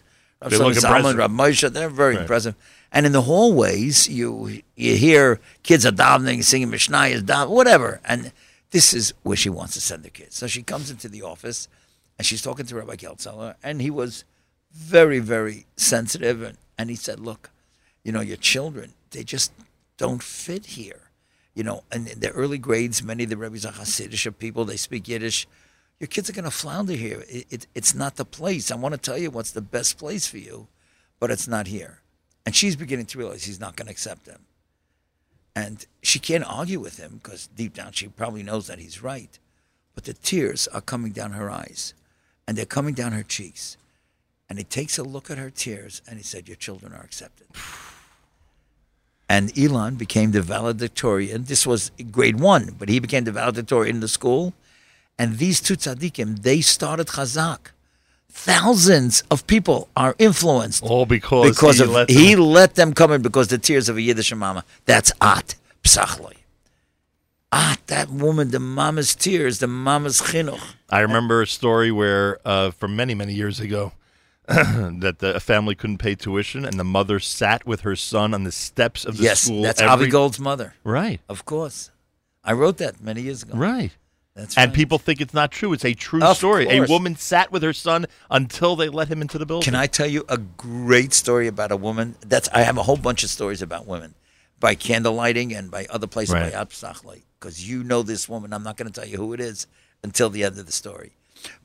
Rabbi They Solomon. Rabbi Moshe, they're very Right. impressive. And in the hallways, you you hear kids are davening, singing Mishnayos, whatever. And this is where she wants to send the kids. So she comes into the office, and she's talking to Rabbi Geltzeller, and he was very, very sensitive. And, and he said, look, you know, your children, they just don't fit here. You know, and in the early grades, many of the rabbis are Hasidic people, they speak Yiddish. Your kids are going to flounder here. It, it, it's not the place. I want to tell you what's the best place for you, but it's not here. And she's beginning to realize he's not going to accept them. And she can't argue with him because deep down she probably knows that he's right. But the tears are coming down her eyes and they're coming down her cheeks. And he takes a look at her tears and he said, Your children are accepted. And Elon became the valedictorian. This was grade one, but he became the valedictorian in the school. And these two tzaddikim, they started Chazak. Thousands of people are influenced All because, because he of let he them- let them come in because the tears of a Yiddish mama. That's at psachloi. At that woman, the mama's tears, the mama's chinuch. I remember a story where, uh, from many, many years ago, that the family couldn't pay tuition, and the mother sat with her son on the steps of the Yes, school. that's every- Avi Gold's mother, Right, of course. I wrote that many years ago. right. That's And right. people think it's not true. It's a true Of story. A woman sat with her son until they let him into the building. Can I tell you a great story about a woman? That's I have a whole bunch of stories about women by candle lighting and by other places Right. by Absachli because you know this woman. I'm not going to tell you who it is until the end of the story.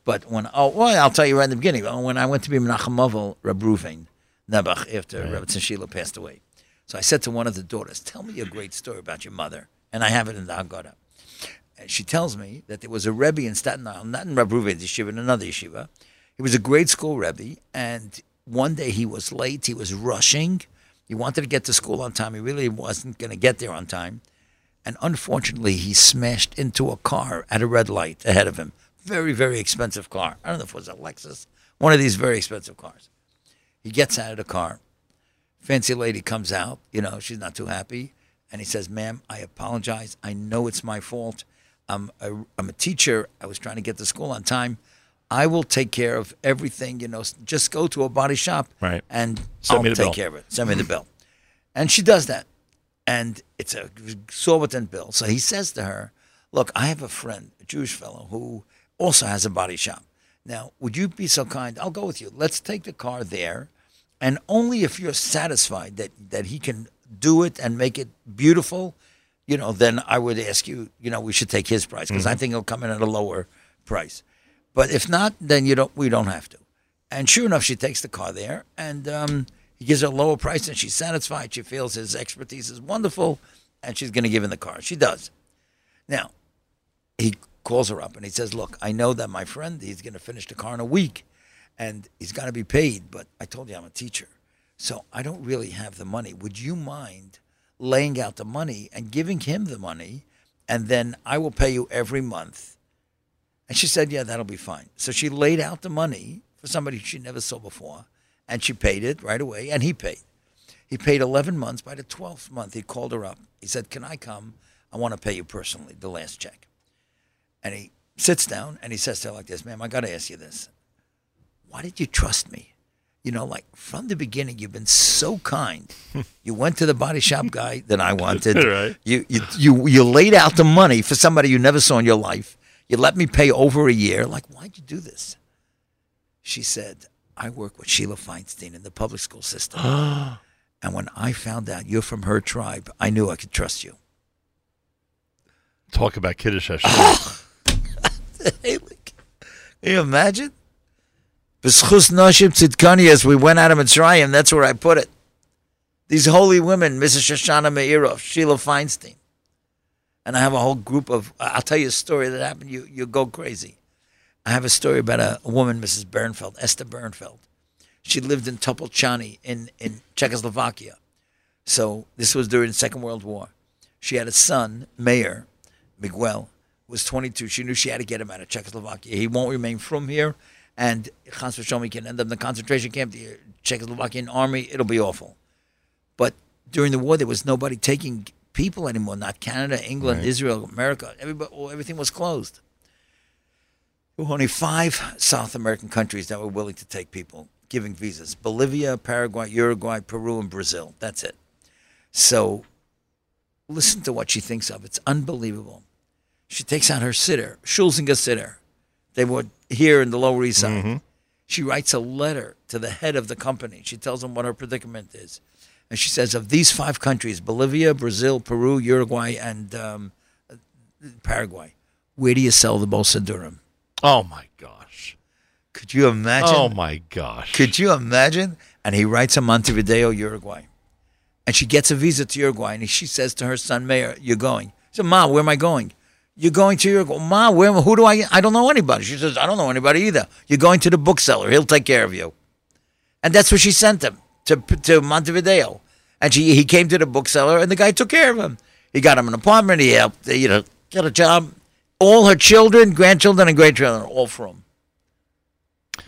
But when oh well, I'll tell you right in the beginning. Oh, when I went to be Menachem Movel, Reb Reuven Nebuch after Right. Reb Sheila passed away, so I said to one of the daughters, "Tell me a great story about your mother," and I have it in the Haggadah. She tells me that there was a Rebbe in Staten Island, not in Reb Reuven's yeshiva, in another yeshiva. He was a grade school Rebbe, and one day he was late. He was rushing. He wanted to get to school on time. He really wasn't going to get there on time. And unfortunately, he smashed into a car at a red light ahead of him. Very, very expensive car. I don't know if it was a Lexus, one of these very expensive cars. He gets out of the car. Fancy lady comes out. You know, she's not too happy. And he says, Ma'am, I apologize. I know it's my fault. I'm a, I'm a teacher. I was trying to get to school on time. I will take care of everything. You know, just go to a body shop Right. and Send I'll take bill. care of it. Send me the bill. And she does that. And it's a exorbitant bill. So he says to her, Look, I have a friend, a Jewish fellow, who also has a body shop. Now, would you be so kind? I'll go with you. Let's take the car there. And only if you're satisfied that, that he can do it and make it beautiful, you know, then I would ask you, you know, we should take his price because I think he'll come in at a lower price. But if not, then you don't. We don't have to. And sure enough, she takes the car there, and um, he gives her a lower price, and she's satisfied. She feels his expertise is wonderful, and she's going to give him the car. She does. Now, he calls her up and he says, "Look, I know that my friend he's going to finish the car in a week, and he's got to be paid. But I told you I'm a teacher, so I don't really have the money. Would you mind laying out the money and giving him the money, and then I will pay you every month. And she said, Yeah, that'll be fine. So she laid out the money for somebody she never saw before, and she paid it right away, and he paid. He paid 11 months. By the 12th month, he called her up. He said, Can I come? I want to pay you personally, the last check. And he sits down and he says to her like this, Ma'am, I got to ask you this. Why did you trust me? You know, like from the beginning, you've been so kind. you went to the body shop guy that I wanted. Right. You, you, you, you laid out the money for somebody you never saw in your life. You let me pay over a year. Like, why'd you do this? She said, I work with Sheila Feinstein in the public school system. and when I found out you're from her tribe, I knew I could trust you. Talk about Kiddush Hashem. Hey, look. Can you imagine? B'schus Noshim Tzidkani, as we went out of Mitzrayim, that's where I put it. These holy women, Mrs. Shoshana Meirov, Sheila Feinstein. And I have a whole group of, I'll tell you a story that happened, you, you go crazy. I have a story about a, woman, Mrs. Bernfeld, Esther Bernfeld. She lived in Topolchany in, in Czechoslovakia. So this was during the Second World War. She had a son, Mayor Miguel, was 22. She knew she had to get him out of Czechoslovakia. He won't remain from here, and Chas v'Shalom, can end up in the concentration camp, the Czechoslovakian army. It'll be awful. But during the war, there was nobody taking people anymore. Not Canada, England, Israel, America. Everybody, everything was closed. There were only five South American countries that were willing to take people, giving visas: Bolivia, Paraguay, Uruguay, Peru, and Brazil. That's it. So, listen to what she thinks of. It's unbelievable. She takes out her sitter, Schulzinger sitter. They were here in the Lower East Side. She writes a letter to the head of the company. She tells him what her predicament is. And she says, of these five countries, Bolivia, Brazil, Peru, Uruguay, and um, Paraguay, where do you sell the Bolsa Durham? Oh my gosh. Could you imagine? Oh my gosh. Could you imagine? And he writes a Montevideo, Uruguay. And she gets a visa to Uruguay. And she says to her son, Mayor, you're going. He said, Ma, where am I going? You're going to your Ma, where, who do I, I don't know anybody. She says, I don't know anybody either. You're going to the bookseller. He'll take care of you. And that's what she sent him to, to Montevideo. And she, he came to the bookseller and the guy took care of him. He got him an apartment. He helped, you know, get a job. All her children, grandchildren, and great children, all from.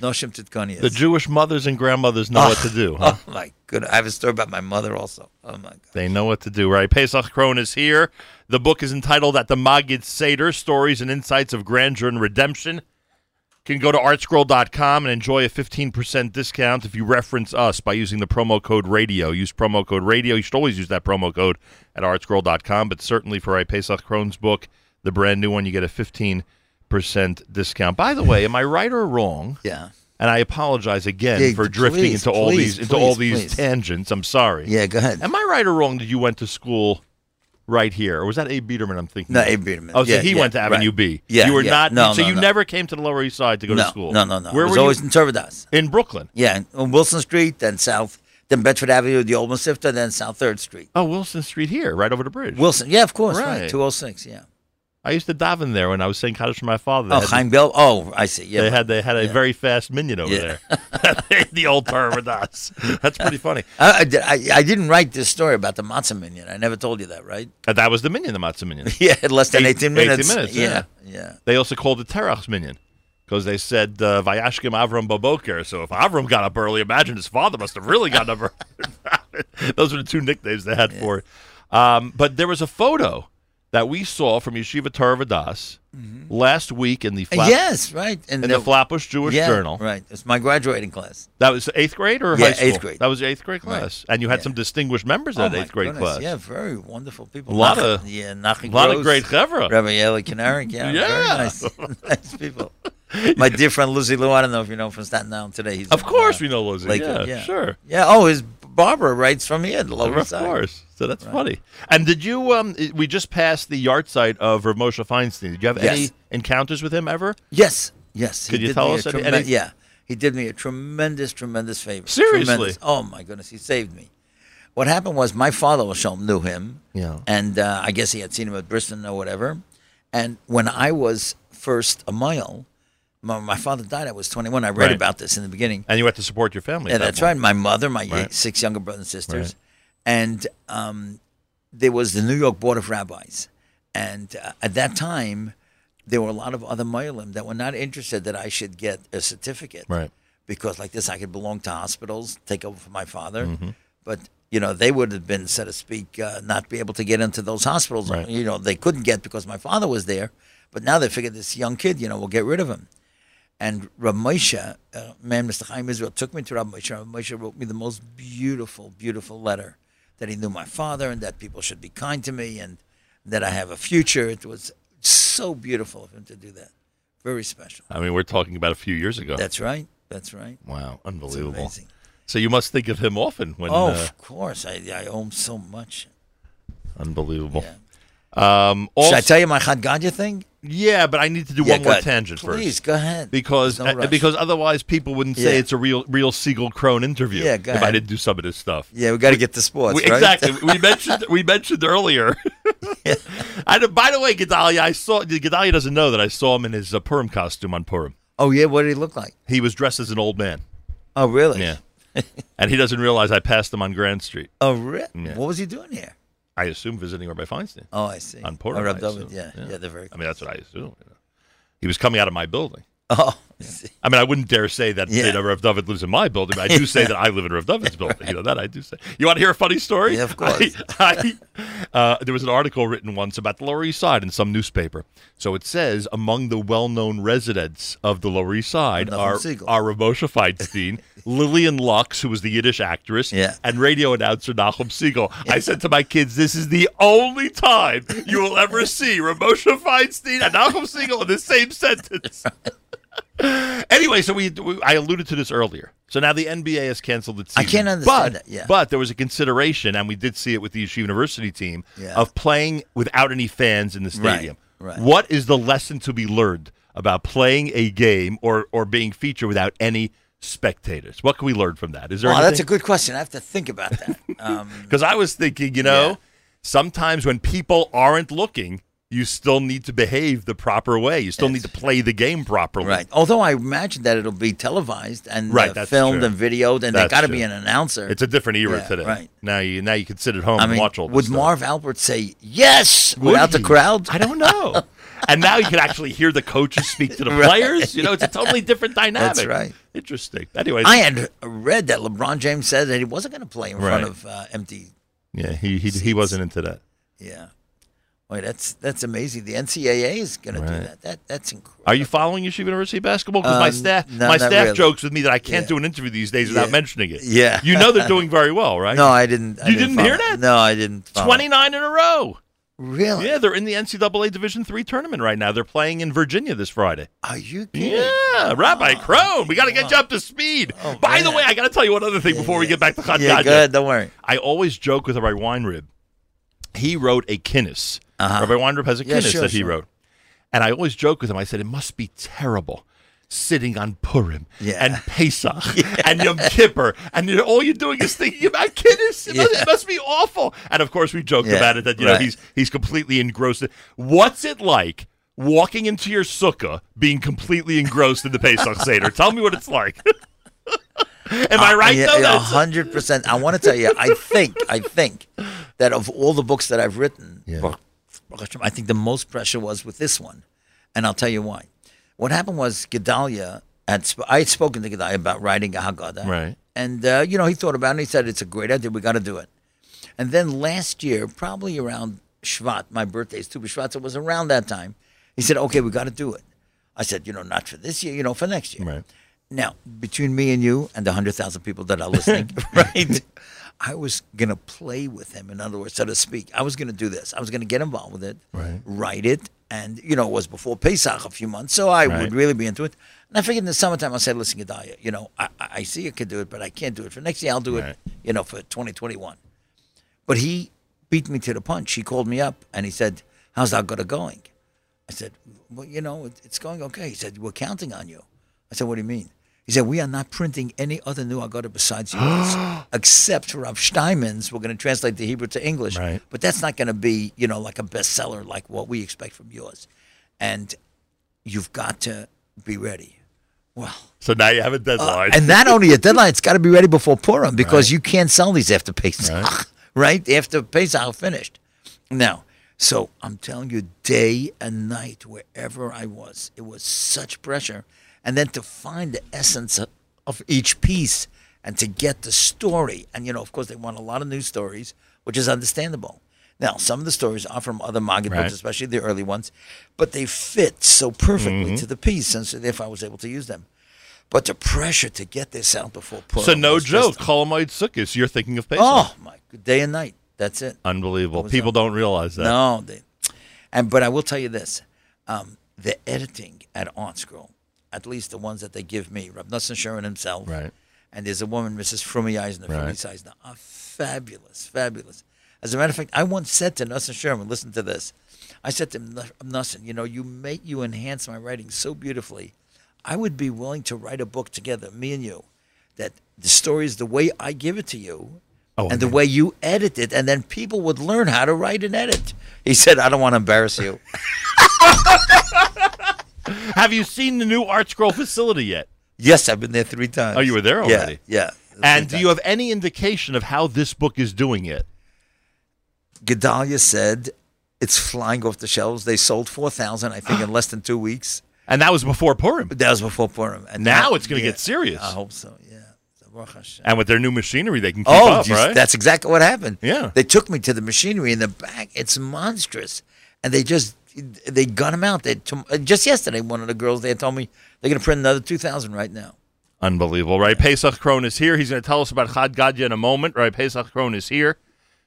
Noshim Titkonias. The Jewish mothers and grandmothers know what to do. Oh, huh? Oh my goodness! I have a story about my mother also. Oh my god! They know what to do, right? Pesach Krohn is here. The book is entitled At the Magid Seder Stories and Insights of Grandeur and Redemption. You can go to artscroll.com and enjoy a 15% discount if you reference us by using the promo code radio. Use promo code radio. You should always use that promo code at artscroll.com, but certainly for a Pesach Krohn's book, the brand new one, you get a 15% discount. By the way, am I right or wrong? Yeah, And I apologize again Yeah, for drifting please, into all please, these into all please, these please. tangents. I'm sorry. yeah. Go ahead. Am I right or wrong that you went to school right here, or was that Abe Biederman? I'm thinking. No? Abe Biederman. Oh, so Yeah, he yeah, went to Avenue right. B. Yeah, you were yeah. not. No, so no, you no. never came to the Lower East Side to go to school. no, no, no. Where was were always you? in Torah Vodaas. In Brooklyn. Yeah, on Wilson Street, then South, then Bedford Avenue, the old Mesivta, then South Third Street. Oh, Wilson Street here, right over the bridge. Wilson, yeah, of course, Right. right. Two oh six, yeah. I used to daven there when I was saying Kaddish for my father. They Oh, Chaim. Oh, I see. Yeah, they had they had a Yeah. very fast minyan over Yeah. there. the old Torah Vodaas. That's pretty funny. I, I, did- I, I didn't write this story about the matzah minyan. I never told you that, right? And that was the minyan, the matzah minyan. Yeah, less than Eight- 18 18 minutes. minutes, yeah, yeah. They also called it Terach's minyan because they said uh, Vayashkim Avram Baboker. So if Avram got up early, imagine his father must have really gotten up early. Those were the two nicknames they had for it. Um, but there was a photo that we saw from Yeshiva Torah Vodaas last week in the Flap- yes, right. And in the Flatbush Jewish yeah, Journal. Right. It's my graduating class. That was eighth grade or Yeah, high school? eighth grade. That was eighth grade Right. class, and you had Yeah. some distinguished members of oh, that eighth grade goodness. class. Yeah, very wonderful people. A lot Nach- of- yeah, Nachi a lot of Gross, great chevra. Rabbi Eli Kinarik, yeah, Yeah. very nice, nice people. My dear friend Lucy Lou, I don't know if you know from Staten Island today. He's Of in, course, uh, we know Lizzie. Lakewood, yeah, yeah. sure. Yeah. Oh, his Barbara writes from here, the Lower of Side. course. So that's funny. And did you? Um, we just passed the yahrzeit of Rav Moshe Feinstein. Did you have any encounters with him ever? Yes, yes. he Could you did tell us tremen- any- Yeah, he did me a tremendous, tremendous favor. Seriously? Tremendous. Oh my goodness, he saved me. What happened was my father Shalom knew him. Yeah. And uh, I guess he had seen him at Bristol or whatever. And when I was first a mohel, my, my father died. I was 21. I read Right. about this in the beginning. And you had to support your family. Yeah, that that's point. right. My mother, my Right. eight, six younger brothers and sisters, Right. and um, there was the New York Board of Rabbis, and uh, at that time, there were a lot of other Moilim that were not interested that I should get a certificate, Right. Because like this, I could belong to hospitals, take over for my father, Mm-hmm. but you know they would have been, so to speak, uh, not be able to get into those hospitals. Right. You know they couldn't get because my father was there, but now they figured this young kid, you know, will get rid of him. And Rav Moshe, uh, man, Mr. Chaim Israel, took me to Rav Moshe. Rav Moshe wrote me the most beautiful, beautiful letter that he knew my father and that people should be kind to me and that I have a future. It was so beautiful of him to do that. Very special. I mean, we're talking about a few years ago. That's right. That's right. wow, unbelievable. amazing. So you must think of him often when. oh, uh, of course. I, I owe him so much. unbelievable. Yeah. Um, also, Should I tell you my Chad Gadya thing? Yeah, but I need to do Yeah, one more ahead. tangent Please, first. go ahead. Because no uh, because otherwise people wouldn't say Yeah. it's a real real Segal Krohn interview Yeah, if I didn't do some of this stuff. Yeah, we got to get to sports, We- right? Exactly. we mentioned we mentioned earlier. and by the way, Gedalia, I saw Gedalia doesn't know that I saw him in his uh, Purim costume on Purim. Oh, yeah. What did he look like? He was dressed as an old man. Oh, really? Yeah. and he doesn't realize I passed him on Grand Street. Oh, really? Yeah. What was he doing here? I assume visiting Rabbi Feinstein Oh, I see. on Purim. Oh, Reb I David, assume. yeah. yeah, they're very. I mean, that's what I assume. you know. He was coming out of my building. Oh, I mean, I wouldn't dare say that Yeah. you know, Rev David lives in my building, but I do say that I live in Rev David's building. You know that I do say. You want to hear a funny story? Yeah, of course. I, I, uh, there was an article written once about the Lower East Side in some newspaper. So it says among the well-known residents of the Lower East Side are Segal. are Rav Feinstein, Lillian Lux, who was the Yiddish actress, Yeah. and radio announcer Nachum Segal. I said to my kids, "This is the only time you will ever see Rav Moshe Feinstein and Nachum Segal in the same sentence." Anyway, so we, we I alluded to this earlier. So now the NBA has canceled its Season, I can't understand but, that, yeah. But there was a consideration, and we did see it with the Yeshiva University team, Yeah. of playing without any fans in the stadium. right. What is the lesson to be learned about playing a game or, or being featured without any spectators? What can we learn from that? Is there Well, that's a good question. I have to think about that. Um, Because I was thinking, you know, Yeah. sometimes when people aren't looking, you still need to behave the proper way. You still Yes. need to play the game properly. right. Although I imagine that it'll be televised and Right, uh, filmed true. and videoed, and That's there got to be an announcer. It's a different era Yeah, today. right. Now you now you can sit at home I and mean, watch all this would stuff. Marv Albert say yes Would without the crowd? I don't know. and now you can actually hear the coaches speak to the Right. players. You know, it's a totally different dynamic. That's right. Interesting. Anyway, I had read that LeBron James said that he wasn't going to play in front of uh, empty. yeah, he he, he wasn't into that. Yeah. Wait, that's that's amazing. The NCAA is going to do that. That that's incredible. Are you following Yeshiva University basketball? Because my Um, staff no, my staff really. jokes with me that I can't Yeah. do an interview these days without Yeah. mentioning it. Yeah. you know they're doing very well, right? No, I didn't. I You didn't hear that? No, I didn't. twenty nine in a row. Really? Yeah, they're in the NCAA Division three tournament right now. They're playing in Virginia this Friday. Are you kidding? Yeah, Rabbi Krohn, we got to get you up to speed. Oh, By the way, I got to tell you one other thing before we get back to Chad Yeah, Gadya. go ahead. Don't worry. I always joke with Rabbi Weinreb. He wrote a kinnis. Uh-huh. Rabbi has a Yeah, sure, that he sure. wrote. And I always joke with him. I said, it must be terrible sitting on Purim Yeah. and Pesach and Yom Kippur. And you're, all you're doing is thinking about kinnis. It, must, Yeah. it must be awful. And of course, we joked Yeah, about it that, you know, he's, he's completely engrossed. What's it like walking into your sukkah being completely engrossed in the Pesach Seder? Tell me what it's like. Am I right, Uh, Yeah, though? yeah, hundred percent. I want to tell you. I think. I think that of all the books that I've written, Yeah. I think the most pressure was with this one, and I'll tell you why. What happened was Gedalia had. Sp- I had spoken to Gedalia about writing a Haggadah, Right. And uh, you know, he thought about it. and He said it's a great idea. We got to do it. And then last year, probably around Shvat, my birthday is Tu B'Shvat, so it was around that time. He said, "Okay, we got to do it." I said, "You know, not for this year. You know, for next year." Right. Now, between me and you and the 100,000 people that are listening, right? I was going to play with him, in other words, so to speak. I was going to do this. I was going to get involved with it, Right. write it. And, you know, it was before Pesach a few months, so I Right. would really be into it. And I figured in the summertime, I said, listen, Gedalia, you know, I, I see you could do it, but I can't do it. For next year, I'll do Right. it, you know, for 2021. But he beat me to the punch. He called me up and he said, how's that going? I said, well, you know, it, it's going okay. He said, we're counting on you. I said, what do you mean? He said, we are not printing any other new Agada besides yours, except for Rav Steinman's. We're going to translate the Hebrew to English. Right. But that's not going to be, you know, like a bestseller like what we expect from yours. And you've got to be ready. Well, So now you have a uh, deadline. and not only a deadline, it's got to be ready before Purim because you can't sell these after Pesach. right after Pesach finished. Now, so I'm telling you, day and night, wherever I was, it was such pressure, and then to find the essence of, of each piece and to get the story, and you know, of course, they want a lot of new stories, which is understandable. Now, some of the stories are from other Maggid Right. books, especially the early ones, but they fit so perfectly to the piece, and so therefore I was able to use them. But the pressure to get this out before Purim So no joke, Cholamite Sukkot. You're thinking of Pesach. Oh my, day and night. That's it. Unbelievable. was People don't realize that. No, they, and but I will tell you this: um, the editing at ArtScroll, at least the ones that they give me, Rab Nosson Scherman himself, Right. and there's a woman, Mrs. Frumi Eisner, Right. Frumi Eisner, are fabulous, fabulous. As a matter of fact, I once said to Nosson Scherman, listen to this. I said to him, you know, you make you enhance my writing so beautifully. I would be willing to write a book together, me and you, that the story is the way I give it to you, Oh, and the way you edit it, and then people would learn how to write and edit. He said, I don't want to embarrass you. Have you seen the new ArtScroll facility yet? yes, I've been there three times. Oh, you were there already? Yeah. And three do you have any indication of how this book is doing it? Gedalia said it's flying off the shelves. They sold 4,000, I think, in less than two weeks. And that was before Purim. That was before Purim. And Now it's gonna yeah, get serious. I hope so, yeah. So, Baruch Hashem. And with their new machinery, they can keep Oh, up, geez, right? that's exactly what happened. Yeah. They took me to the machinery in the back. It's monstrous. And they just, they gun them out. They, uh, just yesterday, one of the girls there told me they're going to print another 2,000 right now. Unbelievable, right? Pesach Krohn is here. He's going to tell us about Chad Gadya in a moment, right? Pesach Krohn is here.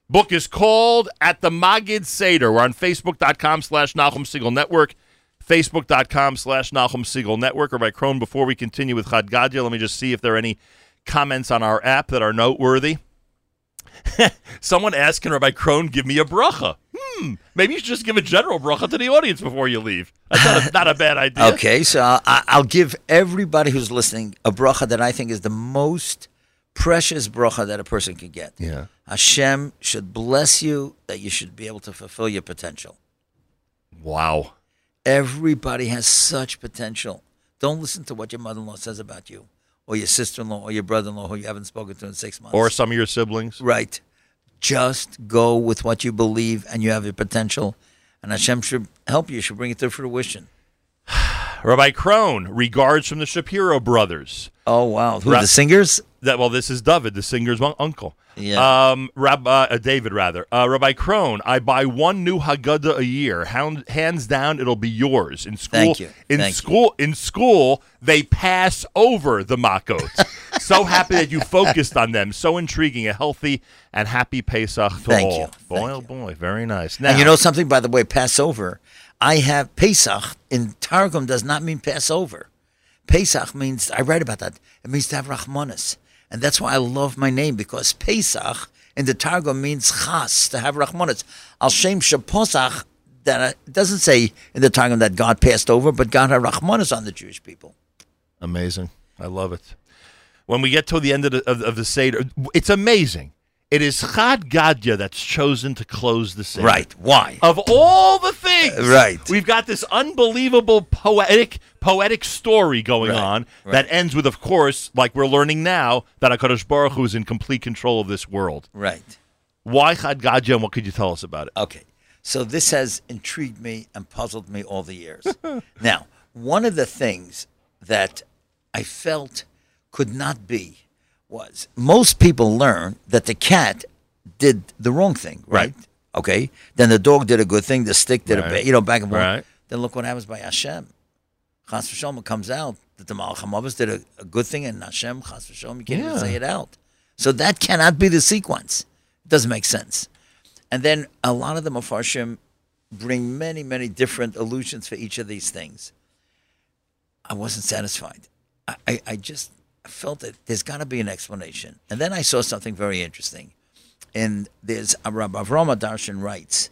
Book is called At the Magid Seder. We're on Facebook.com slash Nahum Segal Network. Facebook.com slash Nahum Segal Network. or by Krohn, before we continue with Chad Gadya, let me just see if there are any comments on our app that are noteworthy. Someone asked, can Rabbi Krohn give me a bracha? Hmm, maybe you should just give a general bracha to the audience before you leave. That's not a, not a bad idea. Okay, so I, I'll give everybody who's listening a bracha that I think is the most precious bracha that a person can get. Yeah. Hashem should bless you that you should be able to fulfill your potential. Wow. Everybody has such potential. Don't listen to what your mother-in-law says about you, or your sister-in-law, or your brother-in-law who you haven't spoken to in six months. Or some of your siblings. right. Just go with what you believe, and you have your potential, and Hashem should help you. Should bring it to fruition. Rabbi Krohn, regards from the Shapiro brothers. Oh wow! Who Ra- the singers? That well, this is David, the singer's un- uncle. Yeah. Um, Rabbi uh, David, rather. Uh, Rabbi Krohn, I buy one new Haggadah a year. Hound, hands down, it'll be yours. In school, Thank you. in Thank you. school, in school, they pass over the makot. so happy that you focused on them. So intriguing. A healthy and happy Pesach to Thank all. you. Boy, Thank oh you. boy, very nice. Now, And you know something, by the way, Passover. I have Pesach in Targum does not mean Passover. Pesach means I write about that. It means to have Rachmanis, and that's why I love my name because Pesach in the Targum means Chas to have Rachmanis. Al Shem Shaposach. That uh, it doesn't say in the Targum that God passed over, but God had Rachmanis on the Jewish people. Amazing. I love it. When we get to the end of the, of, of the Seder, it's amazing. It is Chad Gadya that's chosen to close the Seder. Right? Why? Of all the things, Uh, right. We've got this unbelievable poetic poetic story going Right, on right. that ends with, of course, like we're learning now, that Hakadosh Baruch Hu is in complete control of this world. Right. Why Chad Gadya, and what could you tell us about it? Okay. So this has intrigued me and puzzled me all the years. now, one of the things that I felt could not be was most people learn that the cat did the wrong thing, right? Right. Okay. Then the dog did a good thing, the stick did a Right. bad, you know, back and forth. Right. Then look what happens by Hashem. Chas v'sholem it comes out that the Malach HaMavos did a, a good thing and Hashem, Chas v'sholem, you can't Yeah. even say it out. So that cannot be the sequence. It doesn't make sense. And then a lot of the Mepharshim bring many, many different allusions for each of these things. I wasn't satisfied. I, I, I just felt that there's got to be an explanation. And then I saw something very interesting. And there's uh, Rabbi Avrama Darshan writes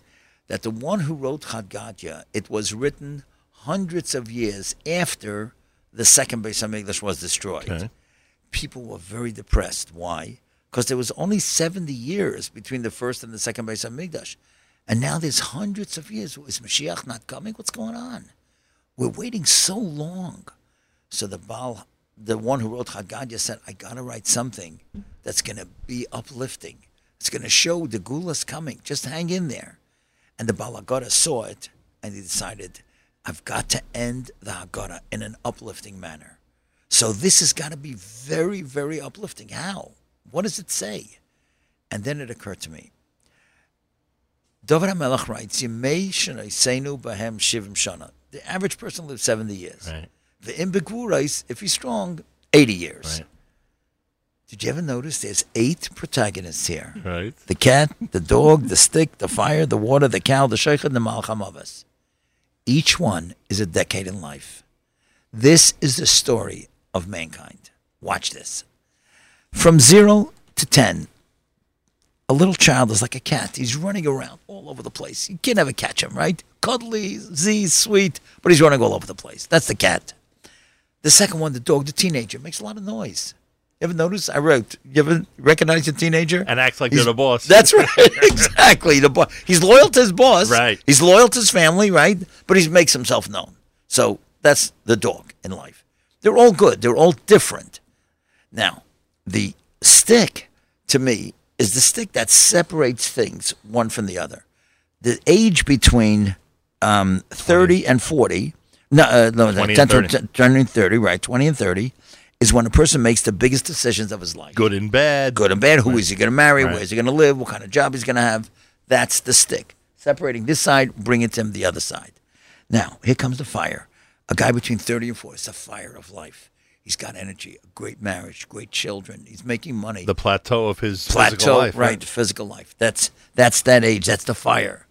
that the one who wrote Chad it was written hundreds of years after the second Beis Hamikdash was destroyed Okay. people were very depressed. Why? Because there was only 70 years between the first and the second Beis Hamikdash. And now there's hundreds of years. Is Mashiach not coming? What's going on? We're waiting so long. So the Baal, the one who wrote Haggadah said, I got to write something that's going to be uplifting, It's going to show the Geula's coming. Just hang in there. And the Balagara saw it and he decided, I've got to end the Haggadah in an uplifting manner. So this has got to be very, very uplifting. How? What does it say? And then it occurred to me. David HaMelech writes, Yimei Seinu Bahem Shivim Shana. The average person lives 70 years. Right. The Imbigurais, if he's strong, 80 years. Right. Did you ever notice there's eight protagonists here? Right. The cat, the dog, the stick, the fire, the water, the cow, the sheikh, and the malchamavas. Each one is a decade in life. This is the story of mankind. Watch this. From zero to ten, a little child is like a cat. He's running around all over the place. You can't ever catch him, right? Cuddly, Z, sweet, but he's running all over the place. That's the cat. The second one, the dog, the teenager, makes a lot of noise. You ever notice? I wrote. You ever recognize a teenager? And acts like He's- they're the boss. That's right. exactly. The boss. He's loyal to his boss. Right. He's loyal to his family, right? But he makes himself known. So that's the dog in life. They're all good. They're all different. Now, the stick to me is the stick that separates things one from the other. The age between um, 30 and 40, no, uh, no 20 10 and to- 30. t- turning 30, right? 20 and 30 is when a person makes the biggest decisions of his life Good and bad. good and bad. Who is he going to marry? Right. Where is he going to live? What kind of job he's going to have? That's the stick. Separating this side, bring it to him the other side. Now, here comes the fire. A guy between 30 and 40 is the fire of life. He's got energy, a great marriage, great children. He's making money. The plateau of his plateau, physical life. right? Physical life. That's that's that age. That's the fire.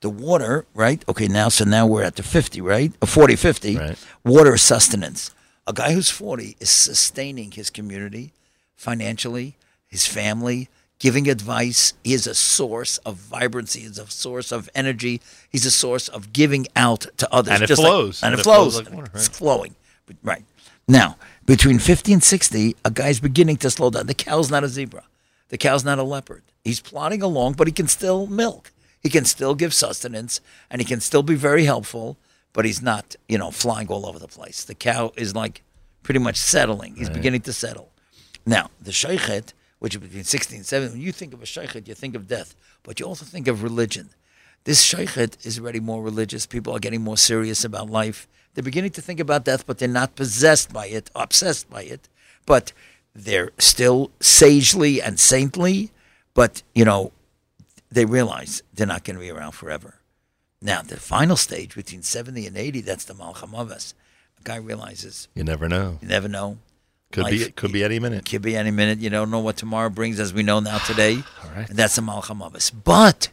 The water, right? Okay, now so now we're at the 50, right? Uh, 40, 50. Right. Water is sustenance. A guy who's 40 is sustaining his community financially, his family, giving advice. He is a source of vibrancy. He's a source of energy. He's a source of giving out to others. And it just like- flows. and, And it flows flows. like water, It's flowing. But- Right. Now, between 50 and 60, a guy's beginning to slow down. The cow's not a zebra. The cow's not a leopard. He's plodding along, but he can still milk. He can still give sustenance, and he can still be very helpful, but he's not, you know, flying all over the place. The cow is like pretty much settling. He's beginning to settle. Now, the sheikhet, which is between 16 and 70, when you think of a sheikhet, you think of death, but you also think of religion. This sheikhet is already more religious. People are getting more serious about life. They're beginning to think about death, but they're not possessed by it, obsessed by it. But they're still sagely and saintly, but, you know, they realize they're not going to be around forever. Now, the final stage between 70 and 80, that's the Malchamavas. A guy realizes You never know. you never know. Could be. Life- Could be any minute. Could be any minute. You don't know what tomorrow brings, as we know now today. All right. And that's the Malcham of us. But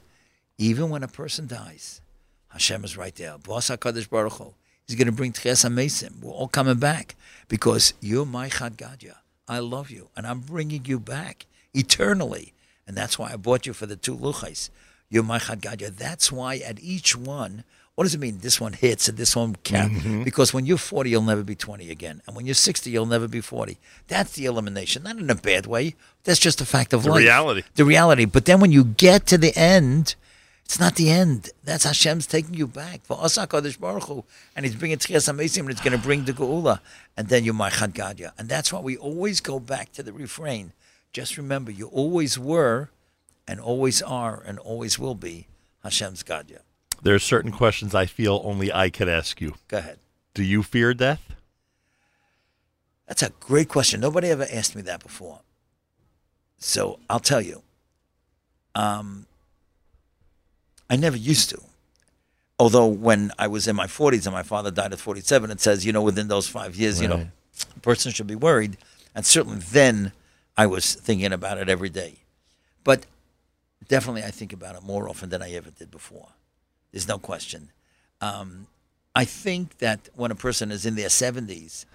even when a person dies, Hashem is right there. Boss HaKadosh Baruch Hu. He's going to bring Tches HaMesim. We're all coming back because you're my Chad Gadya. I love you, and I'm bringing you back eternally. And that's why I bought you for the two luchais. You're my Gadya. That's why at each one, what does it mean? This one hits and this one can't. Mm-hmm. Because when you're 40, you'll never be 20 again. And when you're 60, you'll never be 40. That's the elimination. Not in a bad way. That's just a fact of The life. The reality. The reality. But then when you get to the end, it's not the end. That's Hashem's taking you back. For us, HaKadosh Baruch Hu, and He's bringing Tchias HaMesim, and it's going to bring the Geula. And then you're my Gadya. And that's why we always go back to the refrain. Just remember, you always were, and always are, and always will be Hashem's Gadya. There are certain questions I feel only I could ask you. Go ahead. Do you fear death? That's a great question. Nobody ever asked me that before. So I'll tell you. Um, I never used to. Although when I was in my 40s and my father died at 47, it says, you know, within those five years, you know, a person should be worried. And certainly then I was thinking about it every day. But definitely I think about it more often than I ever did before. There's no question. Um, I think that when a person is in their 70s,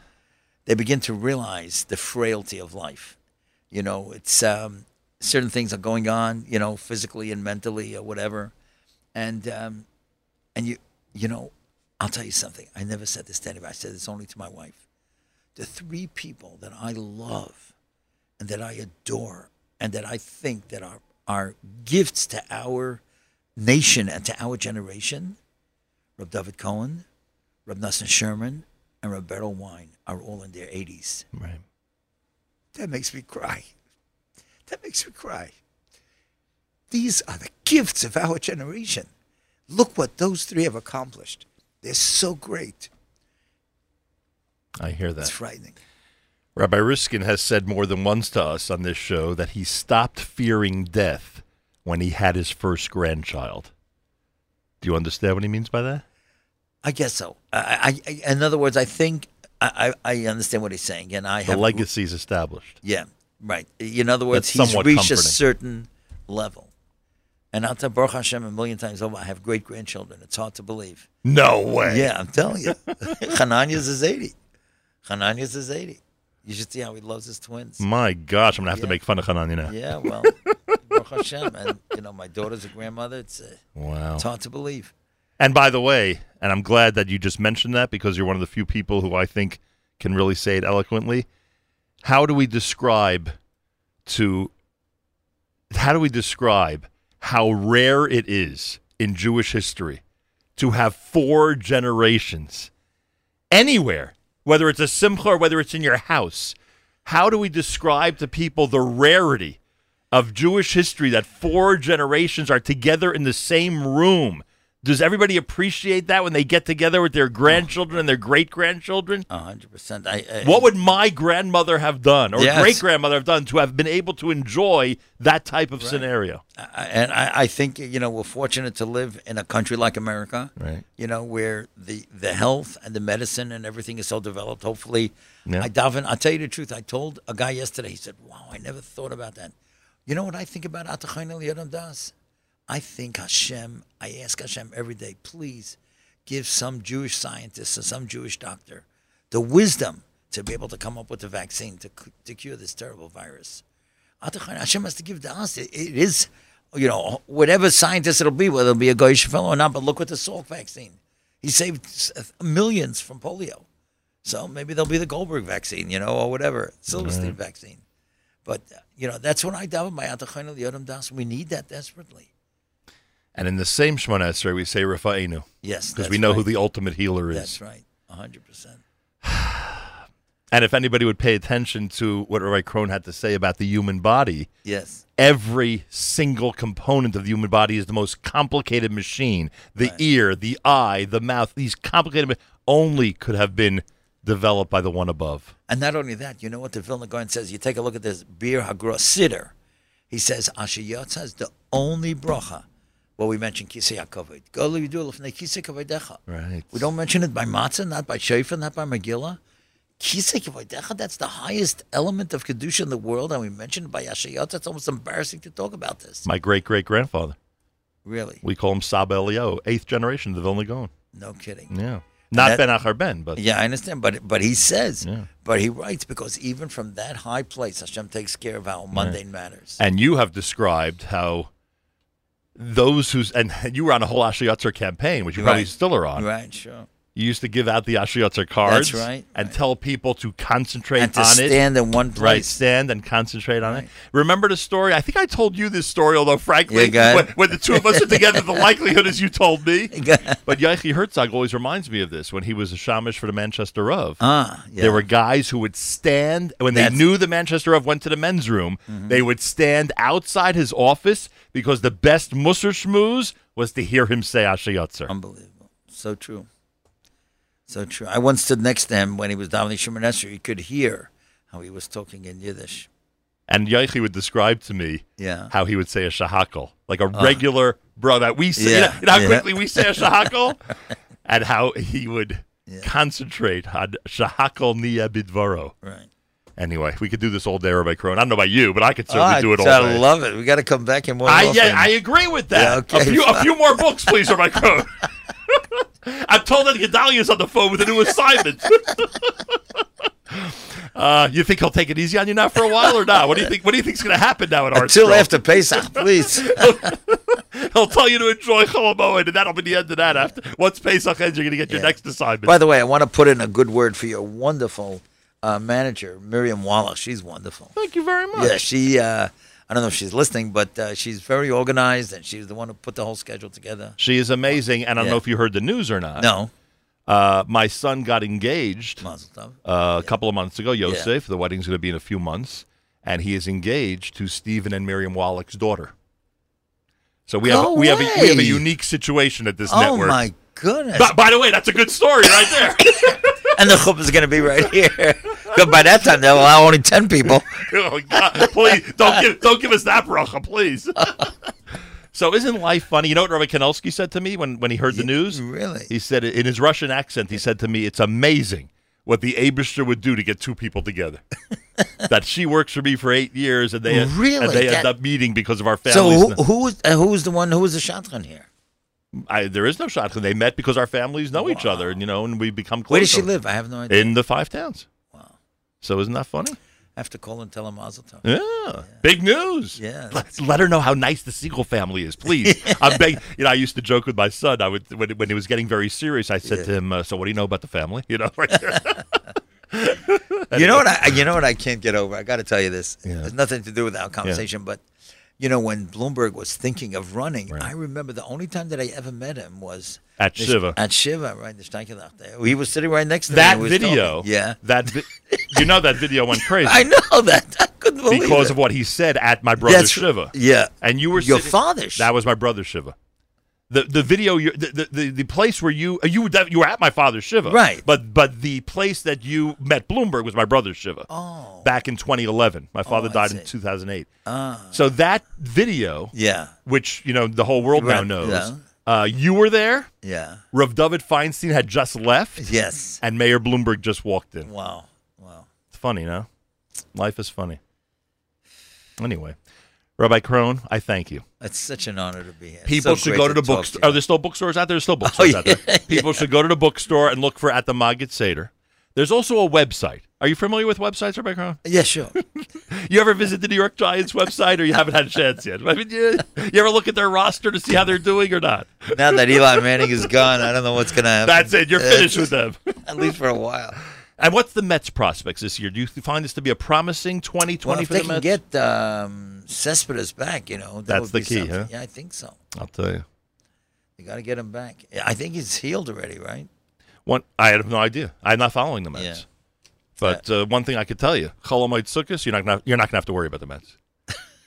they begin to realize the frailty of life. You know, it's um, certain things are going on, you know, physically and mentally or whatever, and um, and you you know, I'll tell you something. I never said this to anybody. I said this only to my wife. The three people that I love and that I adore and that I think that are are gifts to our nation and to our generation, Reb David Cohen, Reb Nosson Scherman, and Reb Berel Wein are all in their 80s. Right. That makes me cry. That makes me cry. these are the gifts of our generation. Look what those three have accomplished. They're so great. I hear that. It's frightening. Rabbi Riskin has said more than once to us on this show that he stopped fearing death when he had his first grandchild. Do you understand what he means by that? I guess so. I, I, in other words, I think I, I, understand what he's saying, and I The have legacy is established. Yeah, right. In other words, That's he's reached a certain level. And I'll tell Baruch Hashem a million times over, I have great grandchildren. It's hard to believe. No way. Yeah, I'm telling you. Hananiah's is 80. Hananiah's is 80. You should see how he loves his twins. My gosh, I'm gonna have to make fun of Hanani now. Yeah, well, Baruch Hashem. And, you know, my daughter's a grandmother. It's, uh, Wow. it's hard to believe. And by the way, and I'm glad that you just mentioned that because you're one of the few people who I think can really say it eloquently. How do we describe to how do we describe how rare it is in Jewish history to have four generations anywhere, whether it's a simcha or whether it's in your house? How do we describe to people the rarity of Jewish history that four generations are together in the same room? Does everybody appreciate that when they get together with their grandchildren and their great grandchildren? A 100%. I, I, What would my grandmother have done or Yes. great grandmother have done to have been able to enjoy that type of scenario? I- and I, I think you know we're fortunate to live in a country like America, Right. You know where the the health and the medicine and everything is so developed. Hopefully, Yeah. I daven. I'll tell you the truth. I told a guy yesterday. He said, "Wow, I never thought about that." You know what I think about Atachayil Yadam Das? I think Hashem. I ask Hashem every day, please give some Jewish scientist or some Jewish doctor the wisdom to be able to come up with a vaccine to to cure this terrible virus. Hashem has to give to us. It, it is, you know, whatever scientist it'll be, whether it'll be a Goyish fellow or not. But look at the Salk vaccine. He saved millions from polio. So maybe there'll be the Goldberg vaccine, you know, or whatever, Silverstein vaccine. But, uh, you know, that's what I daven by Atachayil Yodam Das. We need that desperately. And in the same Shemona Esrei, we say Rafa'inu Yes. because we know right. who the ultimate healer is. That's right. 100%. And if anybody would pay attention to what Rabbi Krohn had to say about the human body, Yes. every single component of the human body is the most complicated machine. The ear, the eye, the mouth, these complicated only could have been developed by the one above. And not only that, you know what the Vilna Gaon says? You take a look at this Bir Hagra Siddur. He says, Asher Yotza is the only bracha. Well, we mentioned Kisei HaKavod. Go you do Lefnei Kisei Kavodecha. Right. We don't mention it by Matzah, not by Shofar, not by Megillah. Kisei Kavodecha, that's the highest element of Kedusha in the world, and we mention it by Asher Yotza. It's almost embarrassing to talk about this. My great great grandfather. Really. We call him Saba Elio, eighth generation of the Vilna Gaon. No kidding. Yeah. Not That- Ben Achar Ben, but Yeah, I understand, but but he says, Yeah. but he writes because even from that high place, Hashem takes care of our mundane matters. and you have described how those who's and you were on a whole Ashiyatzer campaign, which you probably still are on. Right, sure. You used to give out the Ashiyatzer cards, That's right, and right. tell people to concentrate And to on it. stand in one place, Right, stand and concentrate on it. Remember the story? I think I told you this story, although frankly, Yeah, go ahead. when, when the two of us are together, the likelihood is you told me. But Yachi Herzog always reminds me of this when he was a shamish for the Manchester of. Ah, yeah. There were guys who would stand when they knew the Manchester of went to the men's room. They would stand outside his office because the best Musser schmooze was to hear him say Ashayotzer. Unbelievable. So true. So true. I once stood next to him when he was davening Shemon Esrei. You could hear how he was talking in Yiddish. and Yachi would describe to me Yeah. how he would say a shahakal, like a uh. regular bro that we say. Yeah, you know how yeah. quickly we say a shahakal, and how he would Yeah. concentrate on shahakal niya bidvaro. Right. Anyway, we could do this all day, Rabbi Krohn. I don't know about you, but I could Oh, certainly I, do it all I day. love it. We got to come back and more. I, yeah, I agree with that. Yeah, okay, a, few, a few more books, please, Rabbi Krohn. I'm told that Gedalia's on the phone with a new assignment. uh, you think he'll take it easy on you now for a while or not? What do you think? What do you think's going to happen now at Arts? Until after Pesach, please. He'll tell you to enjoy Cholamoid, and that'll be the end of that. After once Pesach ends, you're going to get your Yeah. next assignment. By the way, I want to put in a good word for your wonderful uh, manager, Miriam Wallach. She's wonderful. Thank you very much. Yeah, she. Uh, I don't know if she's listening, but uh, she's very organized, and she's the one who put the whole schedule together. She is amazing, and I don't Yeah. know if you heard the news or not. No, Uh, my son got engaged uh, a couple of months ago, Yosef. The wedding's going to be in a few months, and he is engaged to Stephen and Miriam Wallach's daughter. So we have No we have a, we have a unique situation at this Oh network. Oh my goodness! By, by the way, that's a good story right there. and the chuppah is going to be right here. But by that time, they'll allow only ten people. oh God! Please don't give don't give us that bracha, please. so isn't life funny? You know what Rabbi Kanievsky said to me when when he heard the news? Really? He said in his Russian accent. He said to me, "It's amazing." What the Abishter would do to get two people together. that she works for me for eight years, and they Really? and they end up meeting because of our family. So families. who, who was uh, who was the one who was the shotgun here? I, there is no shotgun. They met because our families know each other, and you know, and we become close. Where does she live? I have no idea. In the five towns. Wow. So isn't that funny? I have to call and tell him Mazel Tov. Yeah. Big news. Yeah, Let, let her know how nice the Segal family is, please. I'm beg- You know, I used to joke with my son. I would when, when he was getting very serious. I said Yeah. to him, uh, "So, what do you know about the family?" You know, like, You know what? I you know what I can't get over. I got to tell you this. Yeah. It's nothing to do with our conversation, but you know when Bloomberg was thinking of running, Right. I remember the only time that I ever met him was at the- Shiva. At Shiva, right? The Steigelach there. He was sitting right next to that me. was video, talking. Yeah. that vi- you know that video went crazy I know that. I couldn't believe because it. of what he said at my brother's That's- Shiva. Yeah. And you were Your sitting- father's. That was my brother's Shiva. The the video you the, the, the, place where you you were you were at my father's Shiva. Right. But but the place that you met Bloomberg was my brother's Shiva. Oh. Back in 2011. My father I died in 2008. Ah. So that video, Yeah. which you know the whole world now knows, yeah. uh, you were there. Yeah. Rav David Feinstein had just left, Yes. and Mayor Bloomberg just walked in. Wow. Wow. It's funny, no? Life is funny. Anyway, Rabbi Krohn, I thank you. It's such an honor to be here. People So should go to the bookstore. Are there still bookstores out there? There's still oh, bookstores Oh, out there. yeah, People should go to the bookstore and look for at the Maggid Seder. There's also a website. Are you familiar with websites, Rabbi Krohn? Yeah, sure. You ever visit the New York Giants website, or you haven't had a chance yet? I mean, you, you ever look at their roster to see how they're doing or not? now that Eli Manning is gone, I don't know what's going to happen. That's it. You're finished with them. At least for a while. And what's the Mets prospects this year? Do you find this to be a promising 2020 Well, if for they the can get um, Cespedes back, you know, that That's would the be key, something. huh? Yeah, I think so. I'll tell you. You got to get him back. I think he's healed already, right? One, I have no idea. I'm not following the Mets. Yeah. But uh, one thing I could tell you, Chol Hamoed Sukkot, you're not gonna, you're not gonna have to worry about the Mets.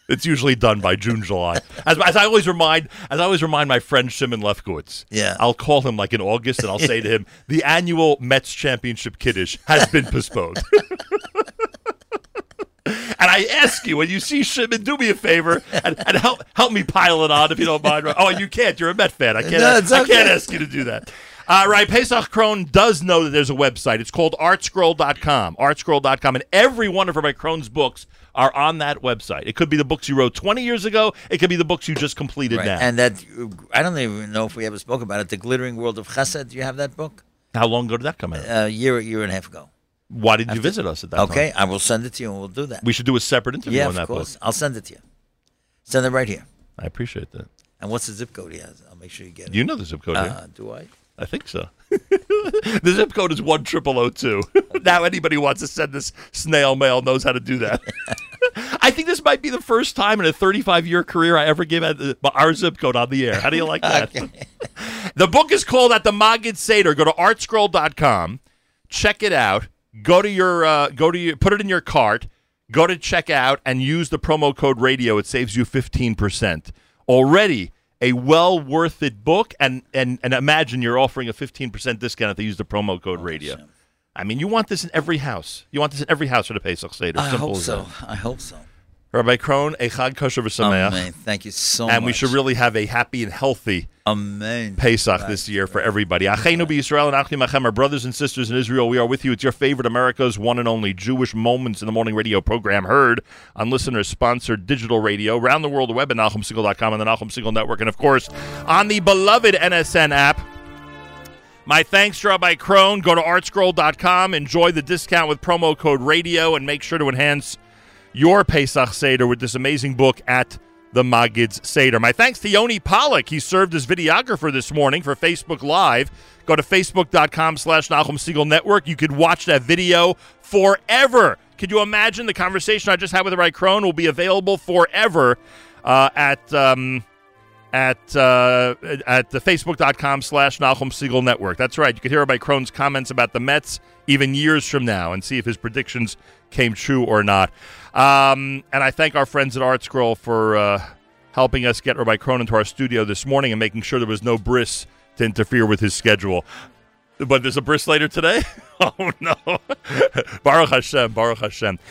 It's usually done by June, July. As, as I always remind, as I always remind my friend Shimon Lefkowitz. Yeah. I'll call him like in August, and I'll say to him, "The annual Mets championship kiddush has been postponed." And I ask you, when you see Shimon, do me a favor and, and help help me pile it on if you don't mind. Oh, you can't. You're a Met fan. I can't. No, it's I can't ask you to do that. Uh, right. Pesach Krohn does know that there's a website. It's called artscroll.com. Artscroll.com. And every one of Rabbi Krohn's books are on that website. It could be the books you wrote 20 years ago. It could be the books you just completed Right. now. And that, I don't even know if we ever spoke about it. The Glittering World of Chesed. Do you have that book? How long ago did that come out? A year, year and a half ago. Why did you visit us at that Okay, time? I will send it to you and we'll do that. We should do a separate interview yeah, on of that course. book. I'll send it to you. Send it right here. I appreciate that. And what's the zip code he has? I'll make sure you get it. You know the zip code, uh, do I? I think so. the zip code is one triple o two. Now anybody who wants to send this snail mail knows how to do that. I think this might be the first time in a 35 year career I ever give out our zip code on the air. How do you like that? the book is called At the Maggid Seder. Go to artscroll.com, check it out. Go to your uh, go to your put it in your cart. Go to checkout and use the promo code radio. It saves you 15%. Already a well worth it book and and and imagine you're offering a 15% discount if they use the promo code radio. I mean, you want this in every house. You want this in every house for the Pesach Seder. I Simple hope as so. that. I hope so. Rabbi Krohn, Echad Kosher V'Sameach. Amen. Thank you so much. And we should really have a happy and healthy Amen. Pesach Right, this year for everybody. Achenu b'Yisrael and Achim Achem, our brothers and sisters in Israel. We are with you. It's your favorite America's one and only Jewish Moments in the Morning radio program, heard on listener-sponsored digital radio around the world, web at NachumSegal.com and the Nachum Segal Network, and of course on the beloved NSN app. My thanks to Rabbi Krohn. Go to artscroll.com. Enjoy the discount with promo code radio and make sure to enhance your Pesach Seder with this amazing book at the Maggid's Seder. My thanks to Yoni Pollock. He served as videographer this morning for Facebook Live. Go to facebook.com slash Nahum Segal Network. You could watch that video forever. Could you imagine the conversation I just had with Rabbi Krohn will be available forever uh, at... Um, at uh, at the facebook.com slash Nahum Segal Network. That's right. You could hear about Krohn's comments about the Mets even years from now and see if his predictions came true or not. Um, and I thank our friends at Art Scroll for uh, helping us get Rabbi Cronin to our studio this morning and making sure there was no bris to interfere with his schedule. But there's a bris later today? oh, no. Baruch Hashem, Baruch Hashem.